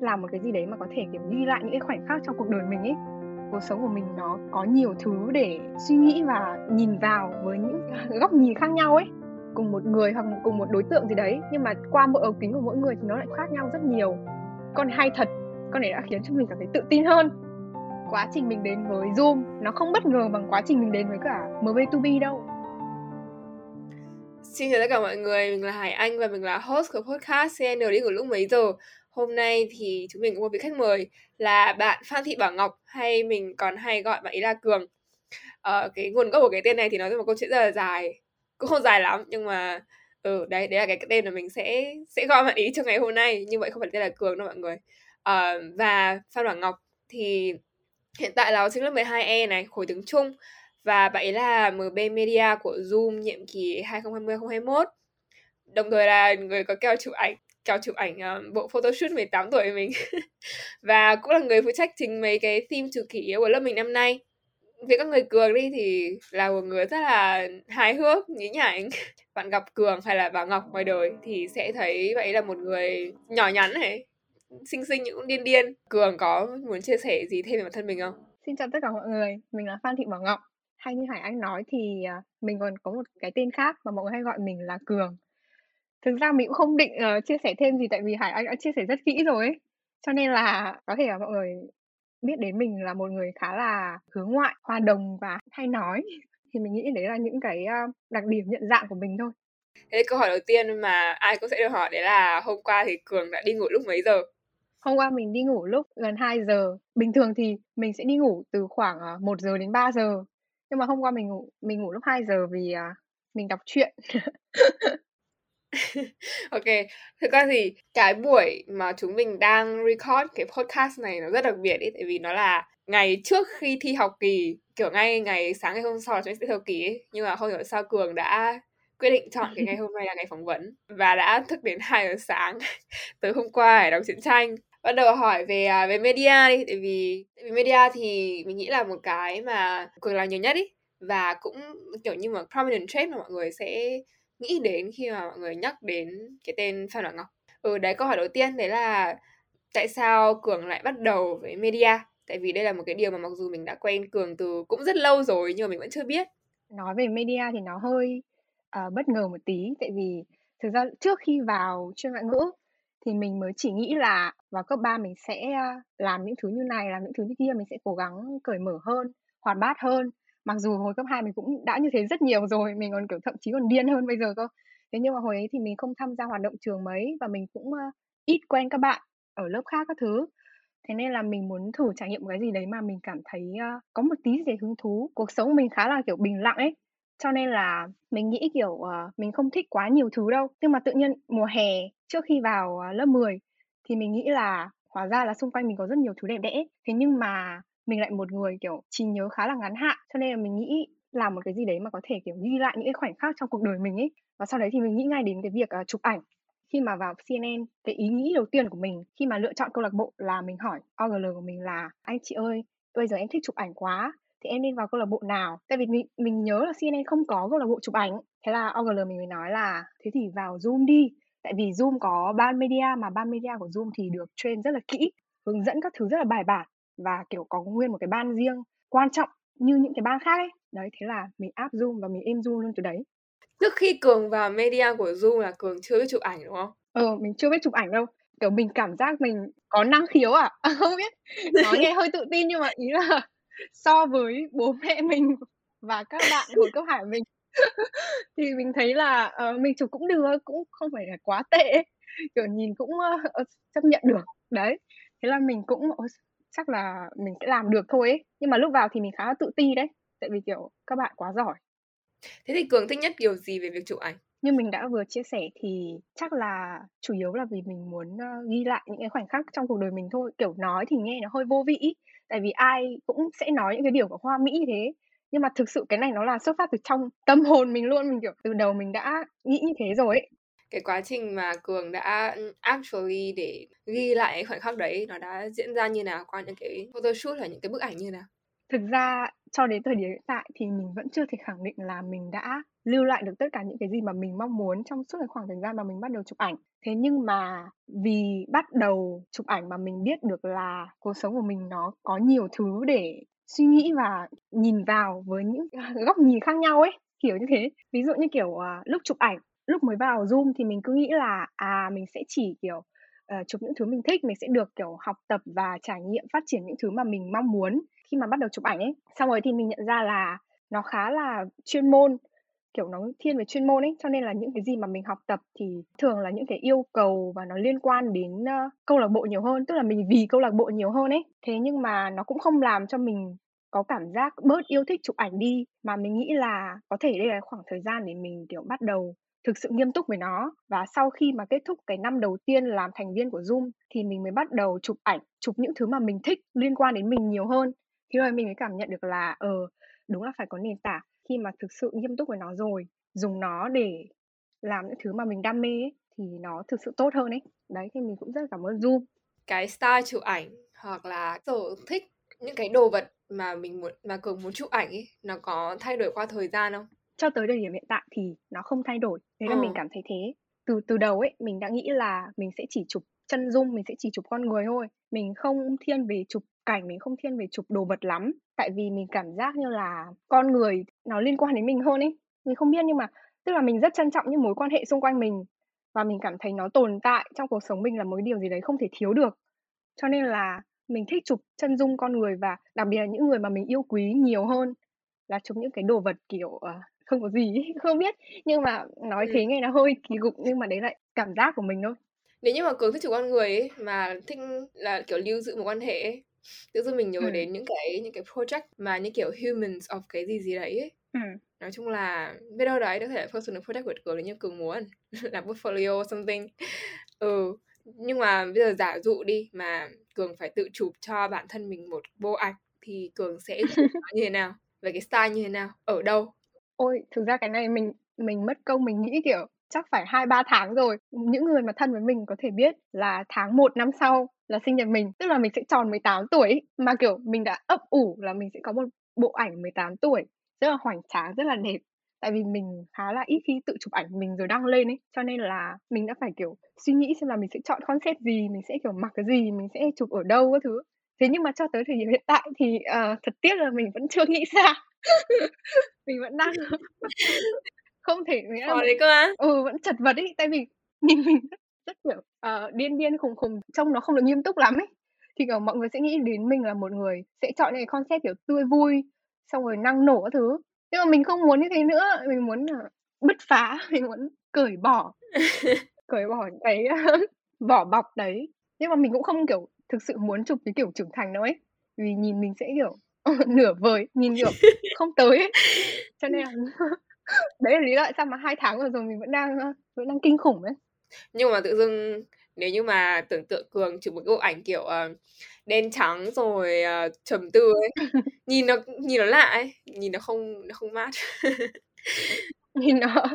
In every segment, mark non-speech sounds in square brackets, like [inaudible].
làm một cái gì đấy mà có thể kiểu ghi lại những cái khoảnh khắc trong cuộc đời mình ấy. Cuộc sống của mình nó có nhiều thứ để suy nghĩ và nhìn vào với những [laughs] góc nhìn khác nhau ấy. Cùng một người hoặc cùng một đối tượng gì đấy nhưng mà qua mỗi ống kính của mỗi người thì nó lại khác nhau rất nhiều. Con hay thật con này đã khiến cho mình cảm thấy tự tin hơn. Quá trình mình đến với Zoom nó không bất ngờ bằng quá trình mình đến với cả MV2B đâu. Xin chào tất cả mọi người, mình là Hải Anh và mình là host của podcast CN đi ngủ lúc mấy giờ. Hôm nay thì chúng mình có một vị khách mời là bạn Phan Thị Bảo Ngọc hay mình còn hay gọi bạn ấy là Cường. Ờ, cái nguồn gốc của cái tên này thì nói ra một câu chuyện rất là dài, cũng không dài lắm nhưng mà ừ đấy đấy là cái tên mà mình sẽ sẽ gọi bạn ý cho ngày hôm nay như vậy không phải tên là Cường đâu mọi người. Ờ, và Phan Bảo Ngọc thì hiện tại là học sinh lớp 12E này, khối tiếng Trung và bạn ấy là MB Media của Zoom nhiệm kỳ 2020-2021 đồng thời là người có keo chụp ảnh keo chụp ảnh uh, bộ photoshoot 18 tuổi của mình. [laughs] Và cũng là người phụ trách trình mấy cái theme chủ kỷ yếu của lớp mình năm nay. Về các người cường đi thì là một người rất là hài hước nhí nhảnh. [laughs] Bạn gặp cường hay là bà ngọc ngoài đời thì sẽ thấy vậy là một người nhỏ nhắn này xinh xinh những điên điên. Cường có muốn chia sẻ gì thêm về bản thân mình không? Xin chào tất cả mọi người mình là phan thị bảo ngọc. Hay như Hải Anh nói thì ờ, mình còn có một cái tên khác mà mọi người hay gọi mình là Cường. Thực ra mình cũng không định uh, chia sẻ thêm gì tại vì Hải Anh đã chia sẻ rất kỹ rồi ấy. Cho nên là có thể là mọi người biết đến mình là một người khá là hướng ngoại, hòa đồng và hay nói. [laughs] Thì mình nghĩ đấy là những cái uh, đặc điểm nhận dạng của mình thôi. Thế câu hỏi đầu tiên mà ai cũng sẽ được hỏi đấy là hôm qua thì Cường đã đi ngủ lúc mấy giờ? Hôm qua mình đi ngủ lúc gần 2 giờ. Bình thường thì mình sẽ đi ngủ từ khoảng 1 giờ đến 3 giờ nhưng mà hôm qua mình ngủ mình ngủ lúc 2 giờ vì, à, mình đọc truyện. [laughs] [laughs] OK. Thực ra thì cái buổi mà chúng mình đang record cái podcast này nó rất đặc biệt ý, tại vì nó là ngày trước khi thi học kỳ, kiểu ngay ngày sáng ngày hôm sau là chúng mình sẽ thi học kỳ ấy. Nhưng mà không hiểu sao Cường đã quyết định chọn cái ngày hôm nay là ngày phỏng vấn và đã thức đến 2 giờ sáng [laughs] tới hôm qua để đọc chiến tranh bắt đầu hỏi về à, về media đi tại vì tại vì media thì mình nghĩ là một cái mà cường làm nhiều nhất ý và cũng kiểu như một prominent trait mà mọi người sẽ nghĩ đến khi mà mọi người nhắc đến cái tên Phan Hoàng Ngọc. Ừ đấy câu hỏi đầu tiên đấy là tại sao Cường lại bắt đầu với media? Tại vì đây là một cái điều mà mặc dù mình đã quen Cường từ cũng rất lâu rồi nhưng mà mình vẫn chưa biết. Nói về media thì nó hơi uh, bất ngờ một tí tại vì thực ra trước khi vào chuyên ngoại ngữ thì mình mới chỉ nghĩ là vào cấp 3 mình sẽ ờ, làm những thứ như này, làm những thứ như kia, mình sẽ cố gắng cởi mở hơn, hoạt bát hơn. Mặc dù hồi cấp 2 mình cũng đã như thế rất nhiều rồi, mình còn kiểu thậm chí còn điên hơn bây giờ cơ. Thế nhưng mà hồi ấy thì mình không tham gia hoạt động trường mấy và mình cũng uh, ít quen các bạn ở lớp khác các thứ. Thế nên là mình muốn thử trải nghiệm cái gì đấy mà mình cảm thấy uh, có một tí gì hứng thú. Cuộc sống của mình khá là kiểu bình lặng ấy. Cho nên là mình nghĩ, kiểu, uh, mình không thích quá nhiều thứ đâu. Nhưng mà tự nhiên mùa hè trước khi vào, uh, lớp 10 thì mình nghĩ là hóa ra là xung quanh mình có rất nhiều thứ đẹp đẽ. Thế nhưng mà mình lại một người, kiểu, trí nhớ khá là ngắn hạn, cho nên là mình nghĩ làm một cái gì đấy mà có thể, kiểu, ghi lại những cái khoảnh khắc trong cuộc đời mình ấy. Và sau đấy thì mình nghĩ ngay đến cái việc, uh, chụp ảnh. Khi mà vào CNN, cái ý nghĩ đầu tiên của mình khi mà lựa chọn câu lạc bộ là mình hỏi OGL của mình là "Anh chị ơi, bây giờ em thích chụp ảnh quá, thì em nên vào câu lạc bộ nào tại vì mình mình nhớ là CNN không có câu lạc bộ chụp ảnh thế là OGL mình mới nói là thế thì vào Zoom đi tại vì Zoom có ban media mà ban media của Zoom thì được train rất là kỹ hướng dẫn các thứ rất là bài bản và kiểu có nguyên một cái ban riêng quan trọng như những cái ban khác ấy. Đấy thế là mình áp Zoom và mình êm Zoom luôn từ đấy. Trước khi cường vào media của Zoom là cường chưa biết chụp ảnh đúng không? Ờ mình chưa biết chụp ảnh đâu. Kiểu mình cảm giác mình có năng khiếu à? [laughs] Không biết. Nói nghe hơi tự tin nhưng mà ý là [laughs] so với bố mẹ mình và các bạn hồi cấp hải mình [laughs] thì mình thấy là uh, mình chụp cũng được cũng không phải là quá tệ kiểu nhìn cũng uh, chấp nhận được. Đấy. Thế là mình cũng chắc là mình sẽ làm được thôi ấy. Nhưng mà lúc vào thì mình khá là tự ti đấy tại vì kiểu các bạn quá giỏi. Thế thì cường thích nhất điều gì về việc chụp ảnh? Như mình đã vừa chia sẻ thì chắc là chủ yếu là vì mình muốn uh, ghi lại những cái khoảnh khắc trong cuộc đời mình thôi. Kiểu nói thì nghe nó hơi vô vị tại vì ai cũng sẽ nói những cái điều của hoa mỹ như thế. Nhưng mà thực sự cái này nó là xuất phát từ trong tâm hồn mình luôn. Mình kiểu từ đầu mình đã nghĩ như thế rồi ấy cái quá trình mà cường đã ừ, actually để ghi lại khoảnh khắc đấy nó đã diễn ra như nào qua những cái photoshoot là những cái bức ảnh như nào Thực ra cho đến thời điểm hiện tại thì mình vẫn chưa thể khẳng định là mình đã lưu lại được tất cả những cái gì mà mình mong muốn trong suốt cái khoảng thời gian mà mình bắt đầu chụp ảnh. Thế nhưng mà vì bắt đầu chụp ảnh mà mình biết được là cuộc sống của mình nó có nhiều thứ để suy nghĩ và nhìn vào với những [laughs] góc nhìn khác nhau ấy, kiểu như thế. Ví dụ như, kiểu, uh, lúc chụp ảnh, lúc mới vào Zoom thì mình cứ nghĩ là, à, mình sẽ chỉ, kiểu, uh, chụp những thứ mình thích, mình sẽ được, kiểu, học tập và trải nghiệm phát triển những thứ mà mình mong muốn khi mà bắt đầu chụp ảnh ấy. Xong rồi thì mình nhận ra là nó khá là chuyên môn, kiểu, nó thiên về chuyên môn ấy, cho nên là những cái gì mà mình học tập thì thường là những cái yêu cầu và nó liên quan đến, uh, câu lạc bộ nhiều hơn, tức là mình vì câu lạc bộ nhiều hơn ấy. Thế nhưng mà nó cũng không làm cho mình có cảm giác bớt yêu thích chụp ảnh đi, mà mình nghĩ là có thể đây là khoảng thời gian để mình, kiểu, bắt đầu thực sự nghiêm túc với nó. Và sau khi mà kết thúc cái năm đầu tiên làm thành viên của Zoom thì mình mới bắt đầu chụp ảnh, chụp những thứ mà mình thích liên quan đến mình nhiều hơn. Thì rồi mình mới cảm nhận được là, ờ, đúng là phải có nền tảng khi mà thực sự nghiêm túc với nó rồi, dùng nó để làm những thứ mà mình đam mê ấy, thì nó thực sự tốt hơn ấy. Đấy, thì mình cũng rất là cảm ơn Zoom. Cái style chụp ảnh hoặc là sở thích những cái đồ vật mà mình muốn mà Cường muốn chụp ảnh ấy, nó có thay đổi qua thời gian không? Cho tới thời điểm hiện tại thì nó không thay đổi. Thế là Ờ. mình cảm thấy thế. Từ từ đầu ấy, mình đã nghĩ là mình sẽ chỉ chụp chân dung, mình sẽ chỉ chụp con người thôi. Mình không thiên về chụp cảnh, mình không thiên về chụp đồ vật lắm. Tại vì mình cảm giác như là con người nó liên quan đến mình hơn ấy. Mình không biết nhưng mà tức là mình rất trân trọng những mối quan hệ xung quanh mình và mình cảm thấy nó tồn tại trong cuộc sống mình là một cái điều gì đấy không thể thiếu được. Cho nên là mình thích chụp chân dung con người và đặc biệt là những người mà mình yêu quý nhiều hơn là chụp những cái đồ vật, kiểu, ờ, không có gì ấy, [laughs] không biết. Nhưng mà nói Ừm. thế nghe nó hơi kỳ cục nhưng mà đấy là cảm giác của mình thôi. Nếu như mà Cường thích chụp con người ấy, mà thích là, kiểu, lưu giữ mối quan hệ ấy, tự dưng mình nhớ Ừm. đến những cái những cái project mà như kiểu Humans of cái gì gì đấy ấy. Ừm. Nói chung là biết đâu đấy có thể là personal project của Cường nếu như Cường muốn [laughs] làm portfolio something. Ừ, nhưng mà bây giờ giả dụ đi mà Cường phải tự chụp cho bản thân mình một bộ ảnh thì Cường sẽ chụp như thế nào? Về cái style như thế nào? Ở đâu? Ôi, thực ra cái này mình mình mất công mình nghĩ, kiểu, chắc phải 2-3 tháng rồi. Những người mà thân với mình có thể biết là tháng 1 năm sau là sinh nhật mình, tức là mình sẽ tròn 18 tuổi ấy. Mà, kiểu, mình đã ấp ủ là mình sẽ có một bộ ảnh 18 tuổi rất là hoành tráng, rất là đẹp. Tại vì mình khá là ít khi tự chụp ảnh mình rồi đăng lên ấy, cho nên là mình đã phải, kiểu, suy nghĩ xem là mình sẽ chọn concept gì, mình sẽ, kiểu, mặc cái gì, mình sẽ chụp ở đâu các thứ. Thế nhưng mà cho tới thời điểm hiện tại thì, ờ, thật tiếc là mình vẫn chưa nghĩ ra. [laughs] Mình vẫn đang [laughs] không thể nghĩa là đấy cơ á? ừ, vẫn chật vật ấy, tại vì [laughs] nhìn mình rất kiểu, ờ, điên điên khùng khùng, trông nó không được nghiêm túc lắm ấy. Thì, kiểu, mọi người sẽ nghĩ đến mình là một người sẽ chọn những cái concept, kiểu, tươi vui, xong rồi năng nổ các thứ. Nhưng mà mình không muốn như thế nữa, mình muốn là bứt phá, mình muốn cởi bỏ cởi bỏ những cái, vỏ bọc đấy. Nhưng mà mình cũng không, kiểu, thực sự muốn chụp cái kiểu trưởng thành đâu ấy, vì nhìn mình sẽ, kiểu, ờ, [laughs] nửa vời, nhìn, kiểu, [laughs] không tới ấy. Cho nên là [laughs] đấy là lý do tại sao mà 2 tháng vừa rồi mình vẫn đang, vẫn đang kinh khủng ấy. Nhưng mà tự dưng nếu như mà tưởng tượng Cường chụp một cái bộ ảnh, kiểu, ờ, đen trắng rồi, ờ, trầm tư ấy, nhìn nó nhìn nó lạ ấy, nhìn nó không nó không mát. Nhìn nó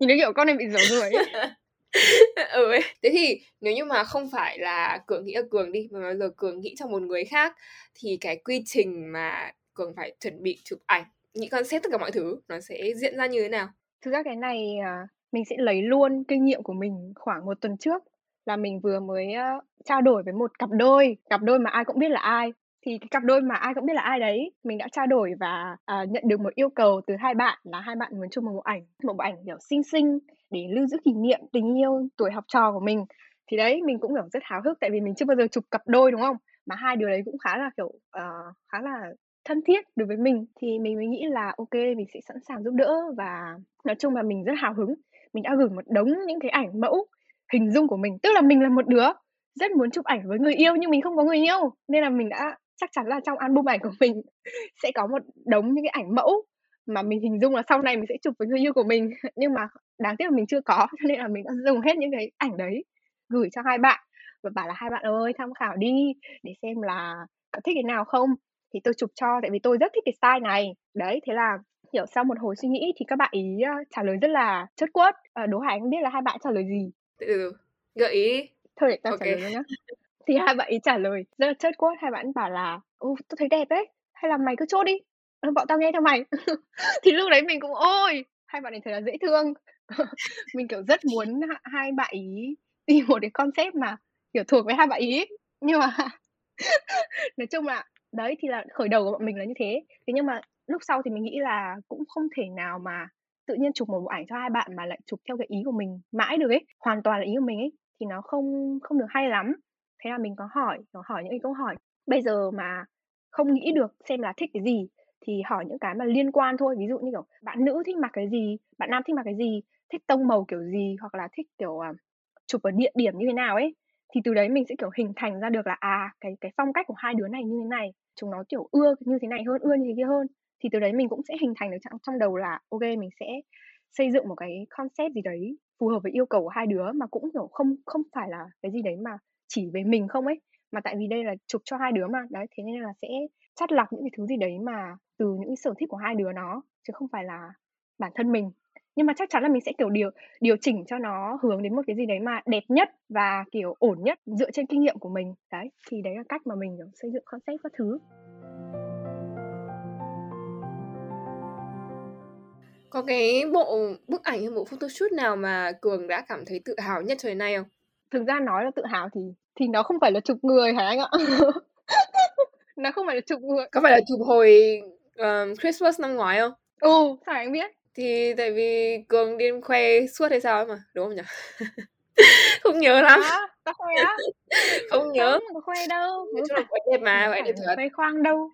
nhìn nó, kiểu, con này bị dở người ấy. [laughs] Ừ ấy. Thế thì nếu như mà không phải là Cường nghĩ là Cường đi, mà giờ Cường nghĩ cho một người khác thì cái quy trình mà Cường phải chuẩn bị chụp ảnh, nghĩ concept tất cả mọi thứ nó sẽ diễn ra như thế nào? Thực ra cái này, à, mình sẽ lấy luôn kinh nghiệm của mình khoảng 1 tuần trước là mình vừa mới, ơ, trao đổi với một cặp đôi, cặp đôi mà ai cũng biết là ai. Thì cái cặp đôi mà ai cũng biết là ai đấy, mình đã trao đổi và, à, nhận được một yêu cầu từ hai bạn là hai bạn muốn chụp một bộ ảnh, một bộ ảnh, kiểu, xinh xinh để lưu giữ kỷ niệm tình yêu tuổi học trò của mình. Thì đấy, mình cũng, kiểu, rất háo hức tại vì mình chưa bao giờ chụp cặp đôi, đúng không? Mà hai điều đấy cũng khá là, kiểu, uh, khá là thân thiết đối với mình, thì mình mới nghĩ là ok mình sẽ sẵn sàng giúp đỡ và nói chung là mình rất hào hứng. Mình đã gửi một đống những cái ảnh mẫu, hình dung của mình, tức là mình là một đứa rất muốn chụp ảnh với người yêu nhưng mình không có người yêu, nên là mình đã chắc chắn là trong album ảnh của mình sẽ có một đống những cái ảnh mẫu mà mình hình dung là sau này mình sẽ chụp với người yêu của mình. [laughs] Nhưng mà đáng tiếc là mình chưa có, cho nên là mình đã dùng hết những cái ảnh đấy gửi cho hai bạn và bảo là "Hai bạn ơi, tham khảo đi để xem là có thích cái nào không thì tôi chụp cho, tại vì tôi rất thích cái style này." Đấy, thế là, kiểu, sau một hồi suy nghĩ thì các bạn ấy, ơ, trả lời rất là chớt quớt. Ờ, đố Hải Anh biết là hai bạn trả lời gì? Từ, gợi ý. Thôi để tao Ô trả lời nhá. Thì hai bạn ấy trả lời rất là chất quớt, hai bạn bảo là ô tôi thấy đẹp đấy, hay là mày cứ chốt đi ờ, bọn tao nghe theo mày. [laughs] Thì lúc đấy mình cũng ôi hai bạn ấy thật là dễ thương. [laughs] Mình kiểu rất muốn hai bạn ý tìm một cái concept mà kiểu thuộc với hai bạn ý nhưng mà [laughs] nói chung là đấy thì là khởi đầu của bọn mình là như thế. Thế nhưng mà lúc sau thì mình nghĩ là cũng không thể nào mà tự nhiên chụp một bộ ảnh cho hai bạn mà lại chụp theo cái ý của mình mãi được ấy hoàn toàn là ý của mình ấy thì nó không không được hay lắm thế là mình có hỏi có hỏi những cái câu hỏi. Bây giờ mà không nghĩ được xem là thích cái gì thì hỏi những cái mà liên quan thôi. Ví dụ như kiểu bạn nữ thích mặc cái gì bạn nam thích mặc cái gì thích tông màu kiểu gì hoặc là thích kiểu uh, chụp ở địa điểm như thế nào ấy thì từ đấy mình sẽ kiểu hình thành ra được là à cái cái phong cách của hai đứa này như thế này chúng nó kiểu ưa như thế này hơn ưa như thế kia hơn. Thì từ đấy mình cũng sẽ hình thành được trong, trong đầu là ok mình sẽ xây dựng một cái concept gì đấy phù hợp với yêu cầu của hai đứa mà cũng kiểu không không phải là cái gì đấy mà chỉ về mình không ấy, mà tại vì đây là chụp cho hai đứa mà. Đấy, thế nên là sẽ chắt lọc những cái thứ gì đấy mà từ những cái sở thích của hai đứa nó, chứ không phải là bản thân mình. Nhưng mà chắc chắn là mình sẽ, kiểu, điều điều chỉnh cho nó hướng đến một cái gì đấy mà đẹp nhất và, kiểu, ổn nhất dựa trên kinh nghiệm của mình. Đấy, thì đấy là cách mà mình, kiểu, xây dựng concept các thứ. Có cái bộ, bức ảnh hay bộ photoshoot nào mà cường đã cảm thấy tự hào nhất cho đến nay không? Thực ra nói là tự hào thì thì nó không phải là chụp người hả anh ạ? [laughs] Nó không phải là chụp người. Có phải là chụp hồi um, Christmas năm ngoái không? Ừ sao anh biết? Thì tại vì cường đi khoe suốt hay sao ấy mà đúng không nhỉ? [laughs] Không nhớ lắm. À, tao khoe á. [laughs] Không nhớ. Không khoe đâu. Nói chung là khoe đẹp mà khoe đẹp thật. khoe khoang đâu.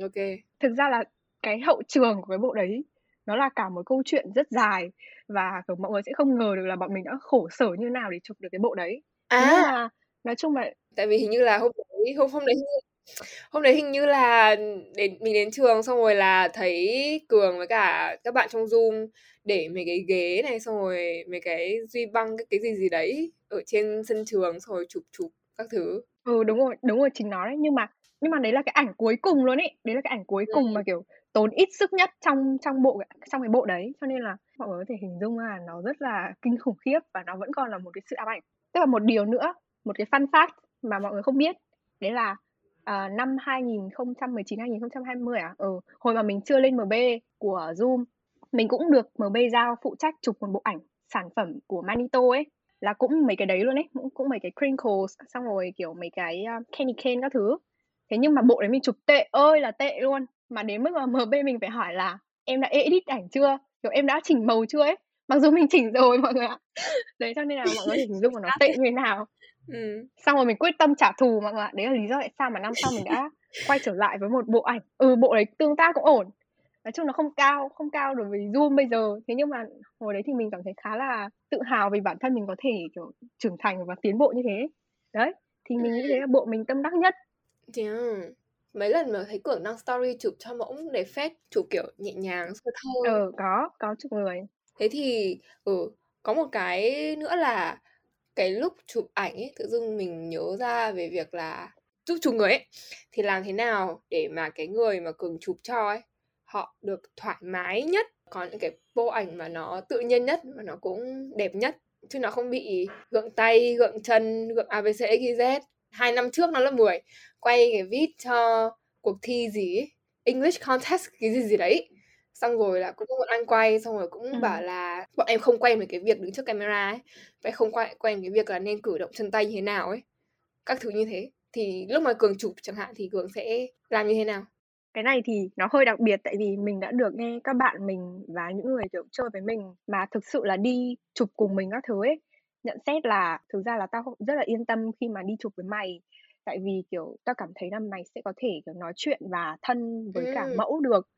Ok. Thực ra là cái hậu trường của cái bộ đấy nó là cả một câu chuyện rất dài và kiểu mọi người sẽ không ngờ được là bọn mình đã khổ sở như nào để chụp được cái bộ đấy. À. Mà nói chung là tại vì hình như là hôm đấy hôm hôm đấy hôm đấy hình như là đến mình đến trường xong rồi là thấy cường với cả các bạn trong zoom để mấy cái ghế này xong rồi mấy cái duy băng cái, cái gì gì đấy ở trên sân trường xong rồi chụp chụp các thứ. Ừ đúng rồi đúng rồi chính nó đấy. Nhưng mà nhưng mà đấy là cái ảnh cuối cùng luôn ấy đấy là cái ảnh cuối cùng ừ. mà kiểu tốn ít sức nhất trong trong bộ trong cái bộ đấy. Cho nên là mọi người có thể hình dung là nó rất là kinh khủng khiếp và nó vẫn còn là một cái sự ám ảnh. Tức là một điều nữa một cái fun fact mà mọi người không biết đấy là uh, năm 2019 2020 à? Ừ hồi mà mình chưa lên MB của Zoom mình cũng được MB giao phụ trách chụp một bộ ảnh sản phẩm của Manito ấy là cũng mấy cái đấy luôn ấy cũng, cũng mấy cái crinkles xong rồi kiểu mấy cái uh, candy cane các thứ. Thế nhưng mà bộ đấy mình chụp tệ ơi là tệ luôn mà đến mức mà MB mình phải hỏi là em đã edit ảnh chưa? Kiểu em đã chỉnh màu chưa ấy? Mặc dù mình [laughs] chỉnh rồi mọi người ạ. Đấy cho nên là mọi người hình dung là nó tệ như thế nào. [laughs] Ừ. xong rồi mình quyết tâm trả thù mọi người ạ. Đấy là lý do tại sao mà năm sau mình đã quay trở lại với một bộ ảnh. Ừ bộ đấy tương tác cũng ổn. Nói chung nó không cao không cao đối với zoom bây giờ. Thế nhưng mà hồi đấy thì mình cảm thấy khá là tự hào vì bản thân mình có thể kiểu trưởng thành và tiến bộ như thế. Đấy thì mình nghĩ đấy là bộ mình tâm đắc nhất. Yeah mấy lần mà thấy Cường đăng story chụp cho mẫu để phép chụp kiểu nhẹ nhàng sơ thôi ừ có có chụp người. Thế thì ừ có một cái nữa là cái lúc chụp ảnh ấy tự dưng mình nhớ ra về việc là giúp chụp người ấy thì làm thế nào để mà cái người mà cường chụp cho ấy họ được thoải mái nhất có những cái bộ ảnh mà nó tự nhiên nhất mà nó cũng đẹp nhất chứ nó không bị gượng tay gượng chân gượng abc xyz hai năm trước nó là 10 quay cái vid cho cuộc thi gì ấy. English contest cái gì gì đấy xong rồi là cũng một anh quay xong rồi cũng ừ. bảo là bọn em không quen về cái việc đứng trước camera ấy vậy không quen quen cái việc là nên cử động chân tay như thế nào ấy các thứ như thế thì lúc mà cường chụp chẳng hạn thì cường sẽ làm như thế nào cái này thì nó hơi đặc biệt tại vì mình đã được nghe các bạn mình và những người kiểu chơi với mình mà thực sự là đi chụp cùng mình các thứ ấy nhận xét là thực ra là tao rất là yên tâm khi mà đi chụp với mày. Tại vì kiểu tao cảm thấy là mày sẽ có thể kiểu nói chuyện và thân với cả mẫu được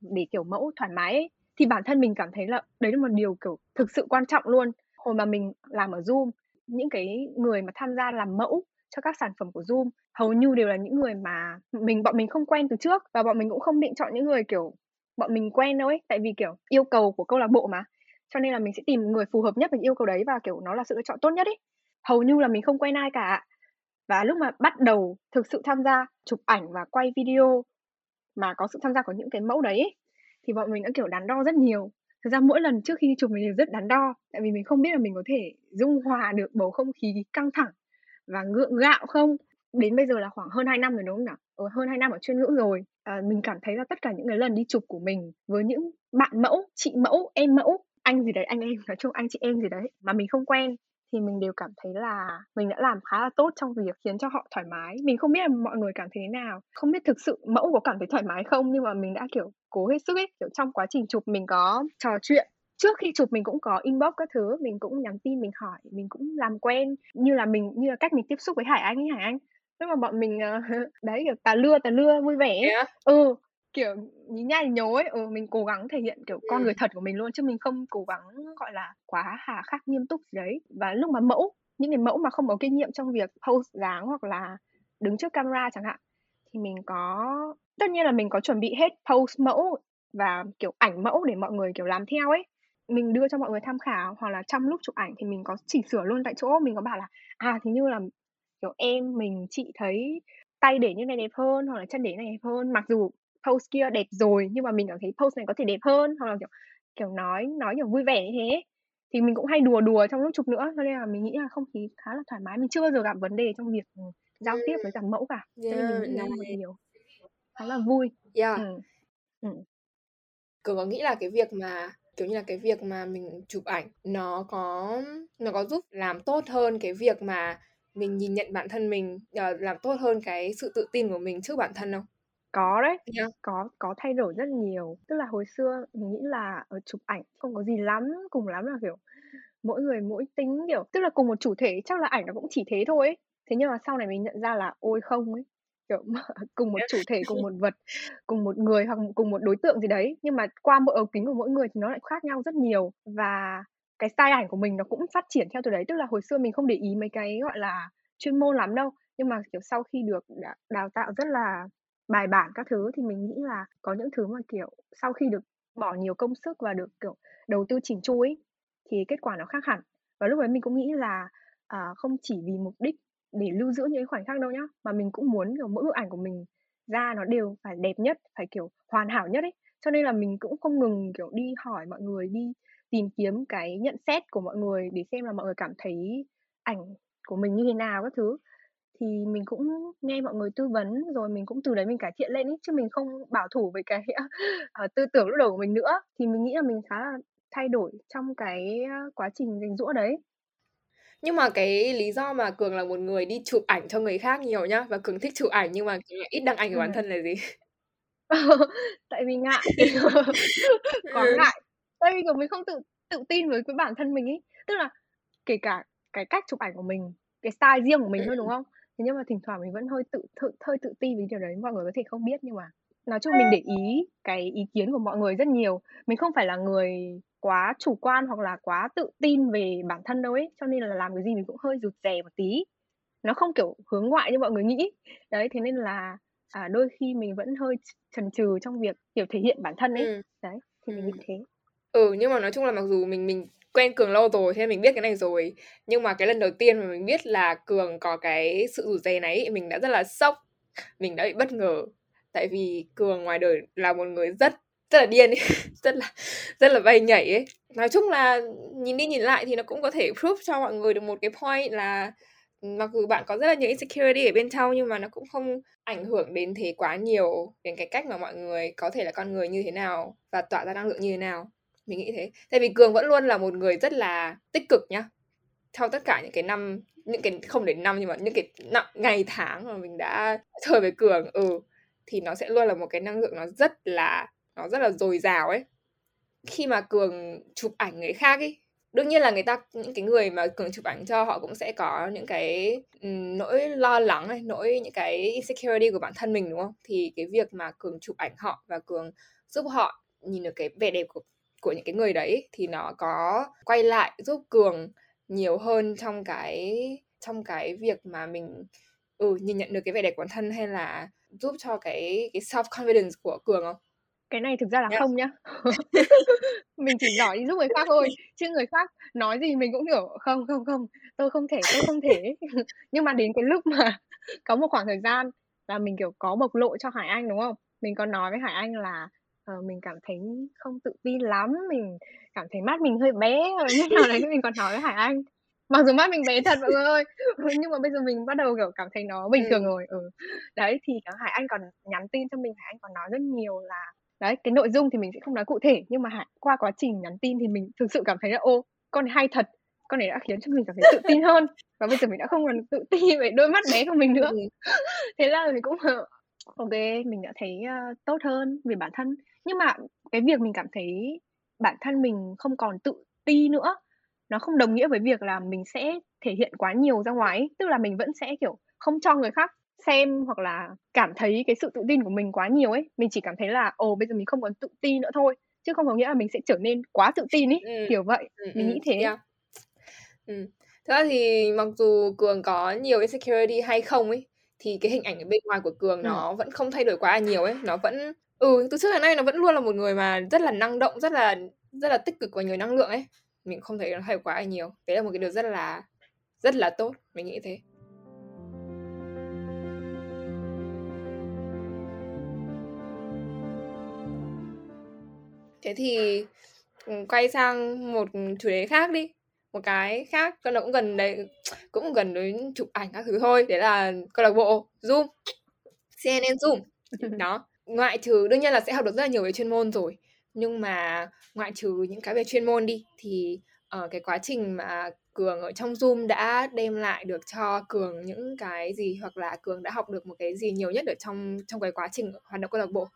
để kiểu mẫu thoải mái ấy. thì bản thân mình cảm thấy là đấy là một điều kiểu thực sự quan trọng luôn. Hồi mà mình làm ở zoom những cái người mà tham gia làm mẫu cho các sản phẩm của zoom hầu như đều là những người mà mình bọn mình không quen từ trước và bọn mình cũng không định chọn những người kiểu bọn mình quen đâu ấy. Tại vì kiểu yêu cầu của câu lạc bộ mà cho nên là mình sẽ tìm người phù hợp nhất với yêu cầu đấy và kiểu nó là sự lựa chọn tốt nhất ý hầu như là mình không quen ai cả và lúc mà bắt đầu thực sự tham gia chụp ảnh và quay video mà có sự tham gia của những cái mẫu đấy thì bọn mình đã kiểu đắn đo rất nhiều thực ra mỗi lần trước khi chụp mình đều rất đắn đo tại vì mình không biết là mình có thể dung hòa được bầu không khí căng thẳng và ngượng gạo không đến bây giờ là khoảng hơn 2 năm rồi đúng không nào? Ừ, hơn 2 năm ở chuyên ngữ rồi. À, mình cảm thấy là tất cả những cái lần đi chụp của mình với những bạn mẫu, chị mẫu, em mẫu, anh gì đấy, anh em, nói chung anh chị em gì đấy mà mình không quen thì mình đều cảm thấy là mình đã làm khá là tốt trong việc khiến cho họ thoải mái. Mình không biết là mọi người cảm thấy thế nào, không biết thực sự mẫu có cảm thấy thoải mái không nhưng mà mình đã kiểu cố hết sức ấy, kiểu trong quá trình chụp mình có trò chuyện trước khi chụp mình cũng có inbox các thứ mình cũng nhắn tin mình hỏi mình cũng làm quen như là mình như là cách mình tiếp xúc với hải anh ấy hải anh lúc mà bọn mình uh, [laughs] đấy kiểu tà lưa tà lưa vui vẻ. Yeah. ừ kiểu nhí nha nhí nhố ấy ừ, mình cố gắng thể hiện kiểu con người thật của mình luôn chứ mình không cố gắng gọi là quá hà khắc nghiêm túc gì đấy. Và lúc mà mẫu những cái mẫu mà không có kinh nghiệm trong việc pose dáng hoặc là đứng trước camera chẳng hạn thì mình có tất nhiên là mình có chuẩn bị hết pose mẫu và kiểu ảnh mẫu để mọi người kiểu làm theo ấy. Mình đưa cho mọi người tham khảo hoặc là trong lúc chụp ảnh thì mình có chỉnh sửa luôn tại chỗ mình có bảo là à thì như là kiểu em mình chị thấy tay để như này đẹp hơn hoặc là chân để này đẹp hơn. Mặc dù pose kia đẹp rồi nhưng mà mình cảm thấy pose này có thể đẹp hơn hoặc là kiểu kiểu nói nói kiểu vui vẻ như thế thì mình cũng hay đùa đùa trong lúc chụp nữa cho nên là mình nghĩ là không khí khá là thoải mái mình chưa bao giờ gặp vấn đề trong việc ừ, giao tiếp với cả mẫu cả cho nên mình nghĩ là điều khá là vui Yeah. ừ. Ừ. Cường có nghĩ là cái việc mà kiểu như là cái việc mà mình chụp ảnh nó có nó có giúp làm tốt hơn cái việc mà mình nhìn nhận bản thân mình uh, làm tốt hơn cái sự tự tin của mình trước bản thân không? Có đấy, Yeah. có có thay đổi rất nhiều. Tức là hồi xưa mình nghĩ là ở chụp ảnh không có gì lắm, cùng lắm là kiểu mỗi người mỗi tính kiểu tức là cùng một chủ thể chắc là ảnh nó cũng chỉ thế thôi ấy. Thế nhưng mà sau này mình nhận ra là ôi không ấy, kiểu [laughs] cùng một chủ thể, cùng [laughs] một vật, cùng một người hoặc cùng một đối tượng gì đấy, nhưng mà qua mỗi ống kính của mỗi người thì nó lại khác nhau rất nhiều và cái style ảnh của mình nó cũng phát triển theo từ đấy. Tức là hồi xưa mình không để ý mấy cái gọi là chuyên môn lắm đâu, nhưng mà kiểu sau khi được đào, đào tạo rất là bài bản các thứ thì mình nghĩ là có những thứ mà kiểu sau khi được bỏ nhiều công sức và được kiểu đầu tư chỉnh chu ấy thì kết quả nó khác hẳn. Và lúc đấy mình cũng nghĩ là à, không chỉ vì mục đích để lưu giữ những khoảnh khắc đâu nhá mà mình cũng muốn kiểu mỗi bức ảnh của mình ra nó đều phải đẹp nhất phải kiểu hoàn hảo nhất ấy. Cho nên là mình cũng không ngừng kiểu đi hỏi mọi người đi tìm kiếm cái nhận xét của mọi người để xem là mọi người cảm thấy ảnh của mình như thế nào các thứ thì mình cũng nghe mọi người tư vấn rồi mình cũng từ đấy mình cải thiện lên ấy chứ mình không bảo thủ với cái uh, [laughs] tư tưởng lúc đầu của mình nữa. Thì mình nghĩ là mình khá là thay đổi trong cái quá trình rèn rũa đấy. Nhưng mà cái lý do mà cường là một người đi chụp ảnh cho người khác nhiều nhá và cường thích chụp ảnh nhưng mà ít đăng ảnh của ừ. bản thân là gì? [laughs] Tại vì ngại. [laughs] Quá ừ. ngại. Tại vì kiểu mình không tự tự tin với cái bản thân mình ấy tức là kể cả cái cách chụp ảnh của mình cái style riêng của mình thôi đúng không thế nhưng mà thỉnh thoảng mình vẫn hơi tự, tự hơi tự ti với điều đấy mọi người có thể không biết nhưng mà nói chung mình để ý cái ý kiến của mọi người rất nhiều. Mình không phải là người quá chủ quan hoặc là quá tự tin về bản thân đâu ấy cho nên là làm cái gì mình cũng hơi rụt rè một tí. Nó không kiểu hướng ngoại như mọi người nghĩ. Đấy thế nên là à, đôi khi mình vẫn hơi chần chừ trong việc kiểu thể hiện bản thân ấy. Ừ. đấy thì mình ừ. nghĩ thế. Ừ nhưng mà nói chung là mặc dù mình mình quen cường lâu rồi, thế mình biết cái này rồi. Nhưng mà cái lần đầu tiên mà mình biết là cường có cái sự rủ rè này mình đã rất là sốc. Mình đã bị bất ngờ. Tại vì cường ngoài đời là một người rất rất là điên ấy [laughs] rất là rất là bay nhảy ấy. Nói chung là nhìn đi nhìn lại thì nó cũng có thể prove cho mọi người được một cái point là ừ, mặc dù bạn có rất là nhiều insecurity ở bên trong nhưng mà nó cũng không ảnh hưởng đến thế quá nhiều đến cái cách mà mọi người có thể là con người như thế nào và tỏa ra năng lượng như thế nào mình nghĩ thế. Tại vì cường vẫn luôn là một người rất là tích cực nhá. Theo tất cả những cái năm những cái không đến năm nhưng mà những cái năm, ngày tháng mà mình đã chơi với cường ừ thì nó sẽ luôn là một cái năng lượng nó rất là nó rất là dồi dào ấy. Khi mà cường chụp ảnh người khác ấy đương nhiên là người ta những cái người mà cường chụp ảnh cho họ cũng sẽ có những cái ừ, nỗi lo lắng này nỗi những cái insecurity của bản thân mình đúng không? Thì cái việc mà cường chụp ảnh họ và cường giúp họ nhìn được cái vẻ đẹp của của những cái người đấy thì nó có quay lại giúp cường nhiều hơn trong cái trong cái việc mà mình ừ nhìn nhận được cái vẻ đẹp của bản thân hay là giúp cho cái cái self confidence của cường không? Cái này thực ra là yeah. không nhá. [laughs] Mình chỉ giỏi giúp người khác thôi chứ người khác nói gì mình cũng kiểu không không không tôi không thể tôi không thể. [laughs] Nhưng mà đến cái lúc mà có một khoảng thời gian là mình kiểu có bộc lộ cho hải anh đúng không? Mình có nói với hải anh là uh, mình cảm thấy không tự tin lắm mình cảm thấy mắt mình hơi bé. [laughs] Rồi như nào đấy mình còn nói với hải anh. Mặc dù mắt mình bé thật mọi người ơi. Ừ, nhưng mà bây giờ mình bắt đầu kiểu cảm thấy nó bình Ừ. thường rồi ừ. đấy thì cả Hải Anh còn nhắn tin cho mình Hải Anh còn nói rất nhiều là đấy cái nội dung thì mình sẽ không nói cụ thể nhưng mà Hải, qua quá trình nhắn tin thì mình thực sự cảm thấy là ô con này hay thật. Con này đã khiến cho mình cảm thấy tự tin hơn. Và bây giờ mình đã không còn tự ti [laughs] về đôi mắt bé của mình nữa. Ừ. [laughs] thế là mình cũng ok mình đã thấy uh, tốt hơn về bản thân nhưng mà cái việc mình cảm thấy bản thân mình không còn tự ti nữa nó không đồng nghĩa với việc là mình sẽ thể hiện quá nhiều ra ngoài ấy. tức là mình vẫn sẽ kiểu không cho người khác xem hoặc là cảm thấy cái sự tự tin của mình quá nhiều ấy mình chỉ cảm thấy là ồ bây giờ mình không còn tự tin nữa thôi chứ không có nghĩa là mình sẽ trở nên quá tự tin ấy Ừ. kiểu vậy Ừ, mình ừ, nghĩ thế yeah. Ừ. Thực ra thì mặc dù Cường có nhiều insecurity hay không ấy thì cái hình ảnh ở bên ngoài của Cường Ừ. nó vẫn không thay đổi quá là nhiều ấy nó vẫn ừ từ trước đến nay nó vẫn luôn là một người mà rất là năng động rất là rất là tích cực và nhiều năng lượng ấy. Mình không thấy nó thay đổi quá là nhiều. Đấy là một cái điều rất là rất là tốt mình nghĩ thế. Thế thì ừ, quay sang một chủ đề khác đi một cái khác con nó cũng gần đấy cũng gần đến chụp ảnh các thứ thôi. Đấy là câu lạc bộ zoom cnn zoom. [laughs] Đó ngoại trừ đương nhiên là sẽ học được rất là nhiều về chuyên môn rồi. Nhưng mà ngoại trừ những cái về chuyên môn đi thì ở cái quá trình mà cường ở trong zoom đã đem lại được cho cường những cái gì hoặc là cường đã học được một cái gì nhiều nhất ở trong trong cái quá trình hoạt động câu lạc bộ?